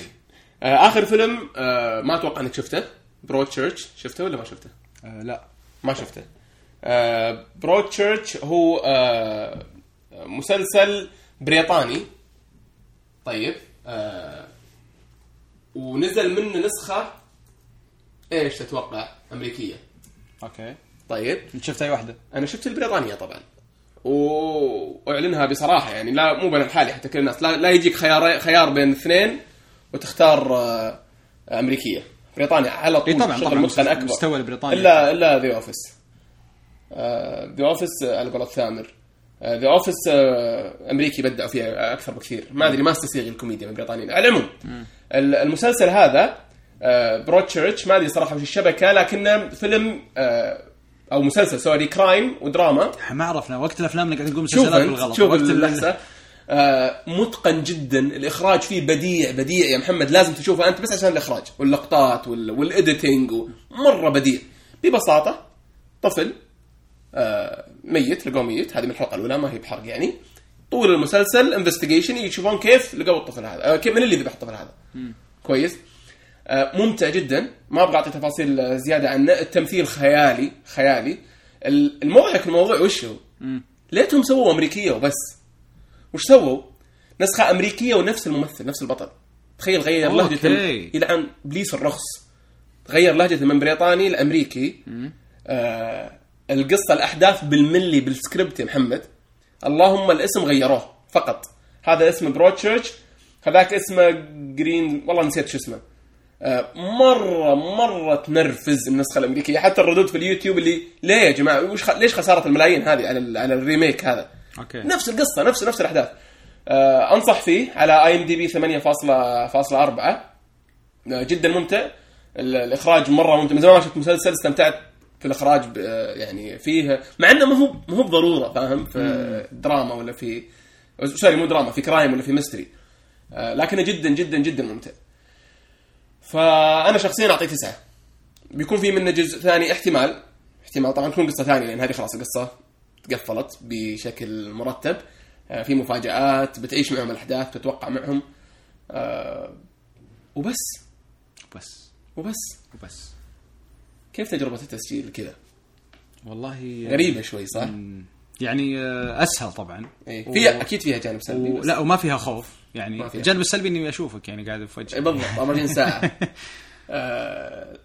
آه، آخر فيلم آه، ما أتوقع إنك شفته. Broadchurch شفته ولا ما شفته؟ آه لا. ما شفته. Broadchurch هو آه، مسلسل بريطاني. طيب. آه، ونزل منه نسخة إيش تتوقع؟ أمريكية. okay. طيب. شفت أي واحدة؟ أنا شفت البريطانية طبعا. وإعلنها بصراحة يعني لا مو بين الحالي حتى كل الناس. لا, لا يجيك خيار خيار بين اثنين وتختار آه، أمريكية. بريطانيا على طول طبعا شغل طبعا متقن أكبر. مستوى البريطاني الا إلا The Office The Office على قولة ثامر. The Office أمريكي بدعوا فيها أكثر بكثير. ما أدري ما استسيغ الكوميديا من بريطانيا على العموم ال- المسلسل هذا Broadchurch ما أدري صراحة وش الشبكة لكنه فيلم آه، أو مسلسل sorry crime ودراما. ما عرفنا وقت الأفلام اللي قاعد نقول مسلسلات بالغلط شوف اللحظة. آه متقن جدا الإخراج فيه بديع بديع يا محمد لازم تشوفه أنت بس عشان الإخراج واللقطات وال- وال editing مرة بديع. ببساطة طفل آه ميت لقوه ميت هذه من الحلقة الأولى ما هي بحرق يعني. طول المسلسل investigation يشوفون كيف لقوا الطفل هذا آه كيف من اللي ذبح الطفل هذا. كويس. آه ممتع جدا. ما أبغى أعطي تفاصيل آه، زيادة عنه. التمثيل خيالي خيالي. ال- المضحك الموضوع وش هو؟ ليتهم سووا أمريكية وبس. وش سووا؟ نسخة أمريكية ونفس الممثل نفس البطل. تخيل غير okay. لهجته يلعن ابليس الرخص. غير لهجته من بريطاني لأمريكي. آه القصة الأحداث بالملي بالسكريبت يا محمد. اللهم الاسم غيروه فقط. هذا اسم Broadchurch هذاك اسمه جرين والله نسيت شو اسمه. آه، مره مرة تنرفز النسخة الأمريكية. حتى الردود في اليوتيوب اللي ليه يا جماعة؟ وش خ... ليش خسارة الملايين هذه على ال... على ال remake هذا؟ okay. نفس القصة نفس نفس الأحداث. آه أنصح فيه على IMDb 8.4 آه، جدا ممتع. ال- الإخراج مرة ممتع. من زمان ما شفت مسلسل استمتعت في الإخراج ب- آه، يعني فيه. مع إنه ما هو ما هو بضرورة فاهم؟ في دراما ولا في sorry مو دراما في crime ولا في mystery آه لكنه جدا جدا جدا ممتع. فأنا شخصيا اعطيه تسعة. بيكون في منه جزء ثاني احتمال. احتمال طبعا تكون قصة ثانية لأن هذه خلاص القصة تقفلت بشكل مرتب. آه، في مفاجآت بتعيش معهم الأحداث بتتوقع معهم. آه، وبس. بس وبس. وبس. كيف تجربة التسجيل كذا؟ والله غريبة شوي صح؟ يعني آه، أسهل طبعا. إيه. فيها أكيد فيها جانب سلبي و... لا وما فيها خوف. يعني فيها. الجانب السلبي إني أشوفك يعني قاعد في إيه، وجهي بالضبط 40 ساعة. آه،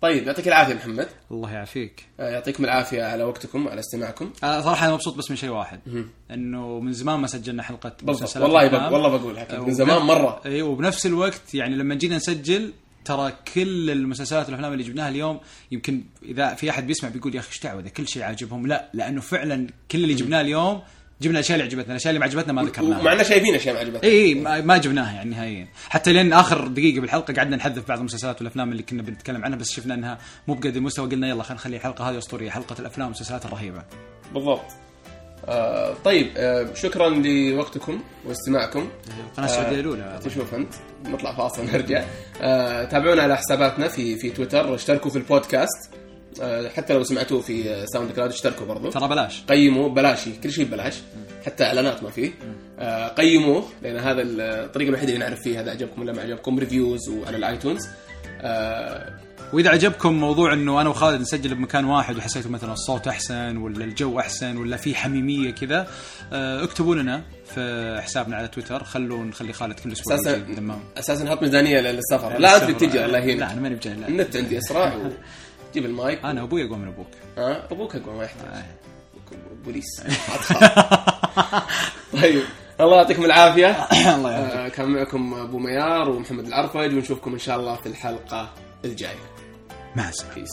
طيب يعطيك العافية محمد. الله يعافيك. آه، يعطيكم العافية على وقتكم وعلى استماعكم. آه صراحة أنا مبسوط بس من شيء واحد. إنه من زمان ما سجلنا حلقة بالضبط. مسلسلات والله. بق... والله بقولها آه، من زمان مرة. اي وبنفس الوقت يعني لما جينا نسجل ترى كل المسلسلات والأفلام اللي جبناها اليوم يمكن إذا في أحد بيسمع بيقول يا أخي إيش دعوة؟ كل شيء عاجبهم. لا لأنه فعلا كل اللي جبناه اليوم جبنا الاشياء اللي عجبتنا الاشياء اللي ما عجبتنا ما ذكرناها. ومع اننا شايفين أشياء ما عجبتنا. إي ما جبناها يعني نهائيا حتى لين آخر دقيقة بالحلقة قعدنا نحذف بعض المسلسلات والأفلام اللي كنا بنتكلم عنها بس شفنا إنها مو بقد المستوى قلنا يلا خلينا نخلي الحلقة هذه أسطورية حلقة الأفلام والمسلسلات الرهيبة. بالضبط. آه طيب آه شكرا لوقتكم واستماعكم. القناه السعودية الأولى. تشوف أنت نطلع فاصل نرجع آه تابعونا على حساباتنا في في تويتر اشتركوا في البودكاست. آه حتى لو سمعتوه في آه، SoundCloud اشتركوا برضو. ترى بلاش. قيموا بلاش كل شيء ببلاش. حتى إعلانات ما فيه. آه قيموه لأن هذا الطريقة الوحيدة اللي نعرف فيها إذا عجبكم ولا ما عجبكم reviews وعلى ال iTunes. آه وإذا عجبكم موضوع إنه أنا وخالد نسجل بمكان واحد وحسيتوا مثلا الصوت أحسن ولا الجو أحسن ولا في حميمية كذا آه، اكتبوا لنا في حسابنا على تويتر. خلوا نخلي خالد كل أسبوع أساسا أساسا نحط ميزانية للسفر. لا انت تجي الله لا يهينك أنا ماني بجاي لا. النت عندي أسرع جيب المايك. أنا أبوي اقوى من أبوك. ها؟ أبوك اقوى ما يحتاج. آه. بوليس. طيب. الله يعطيكم العافية. الله يعافيك. آه، كان معكم أبو ميار ومحمد العرفج ونشوفكم إن شاء الله في الحلقة الجاية. مع السلامة.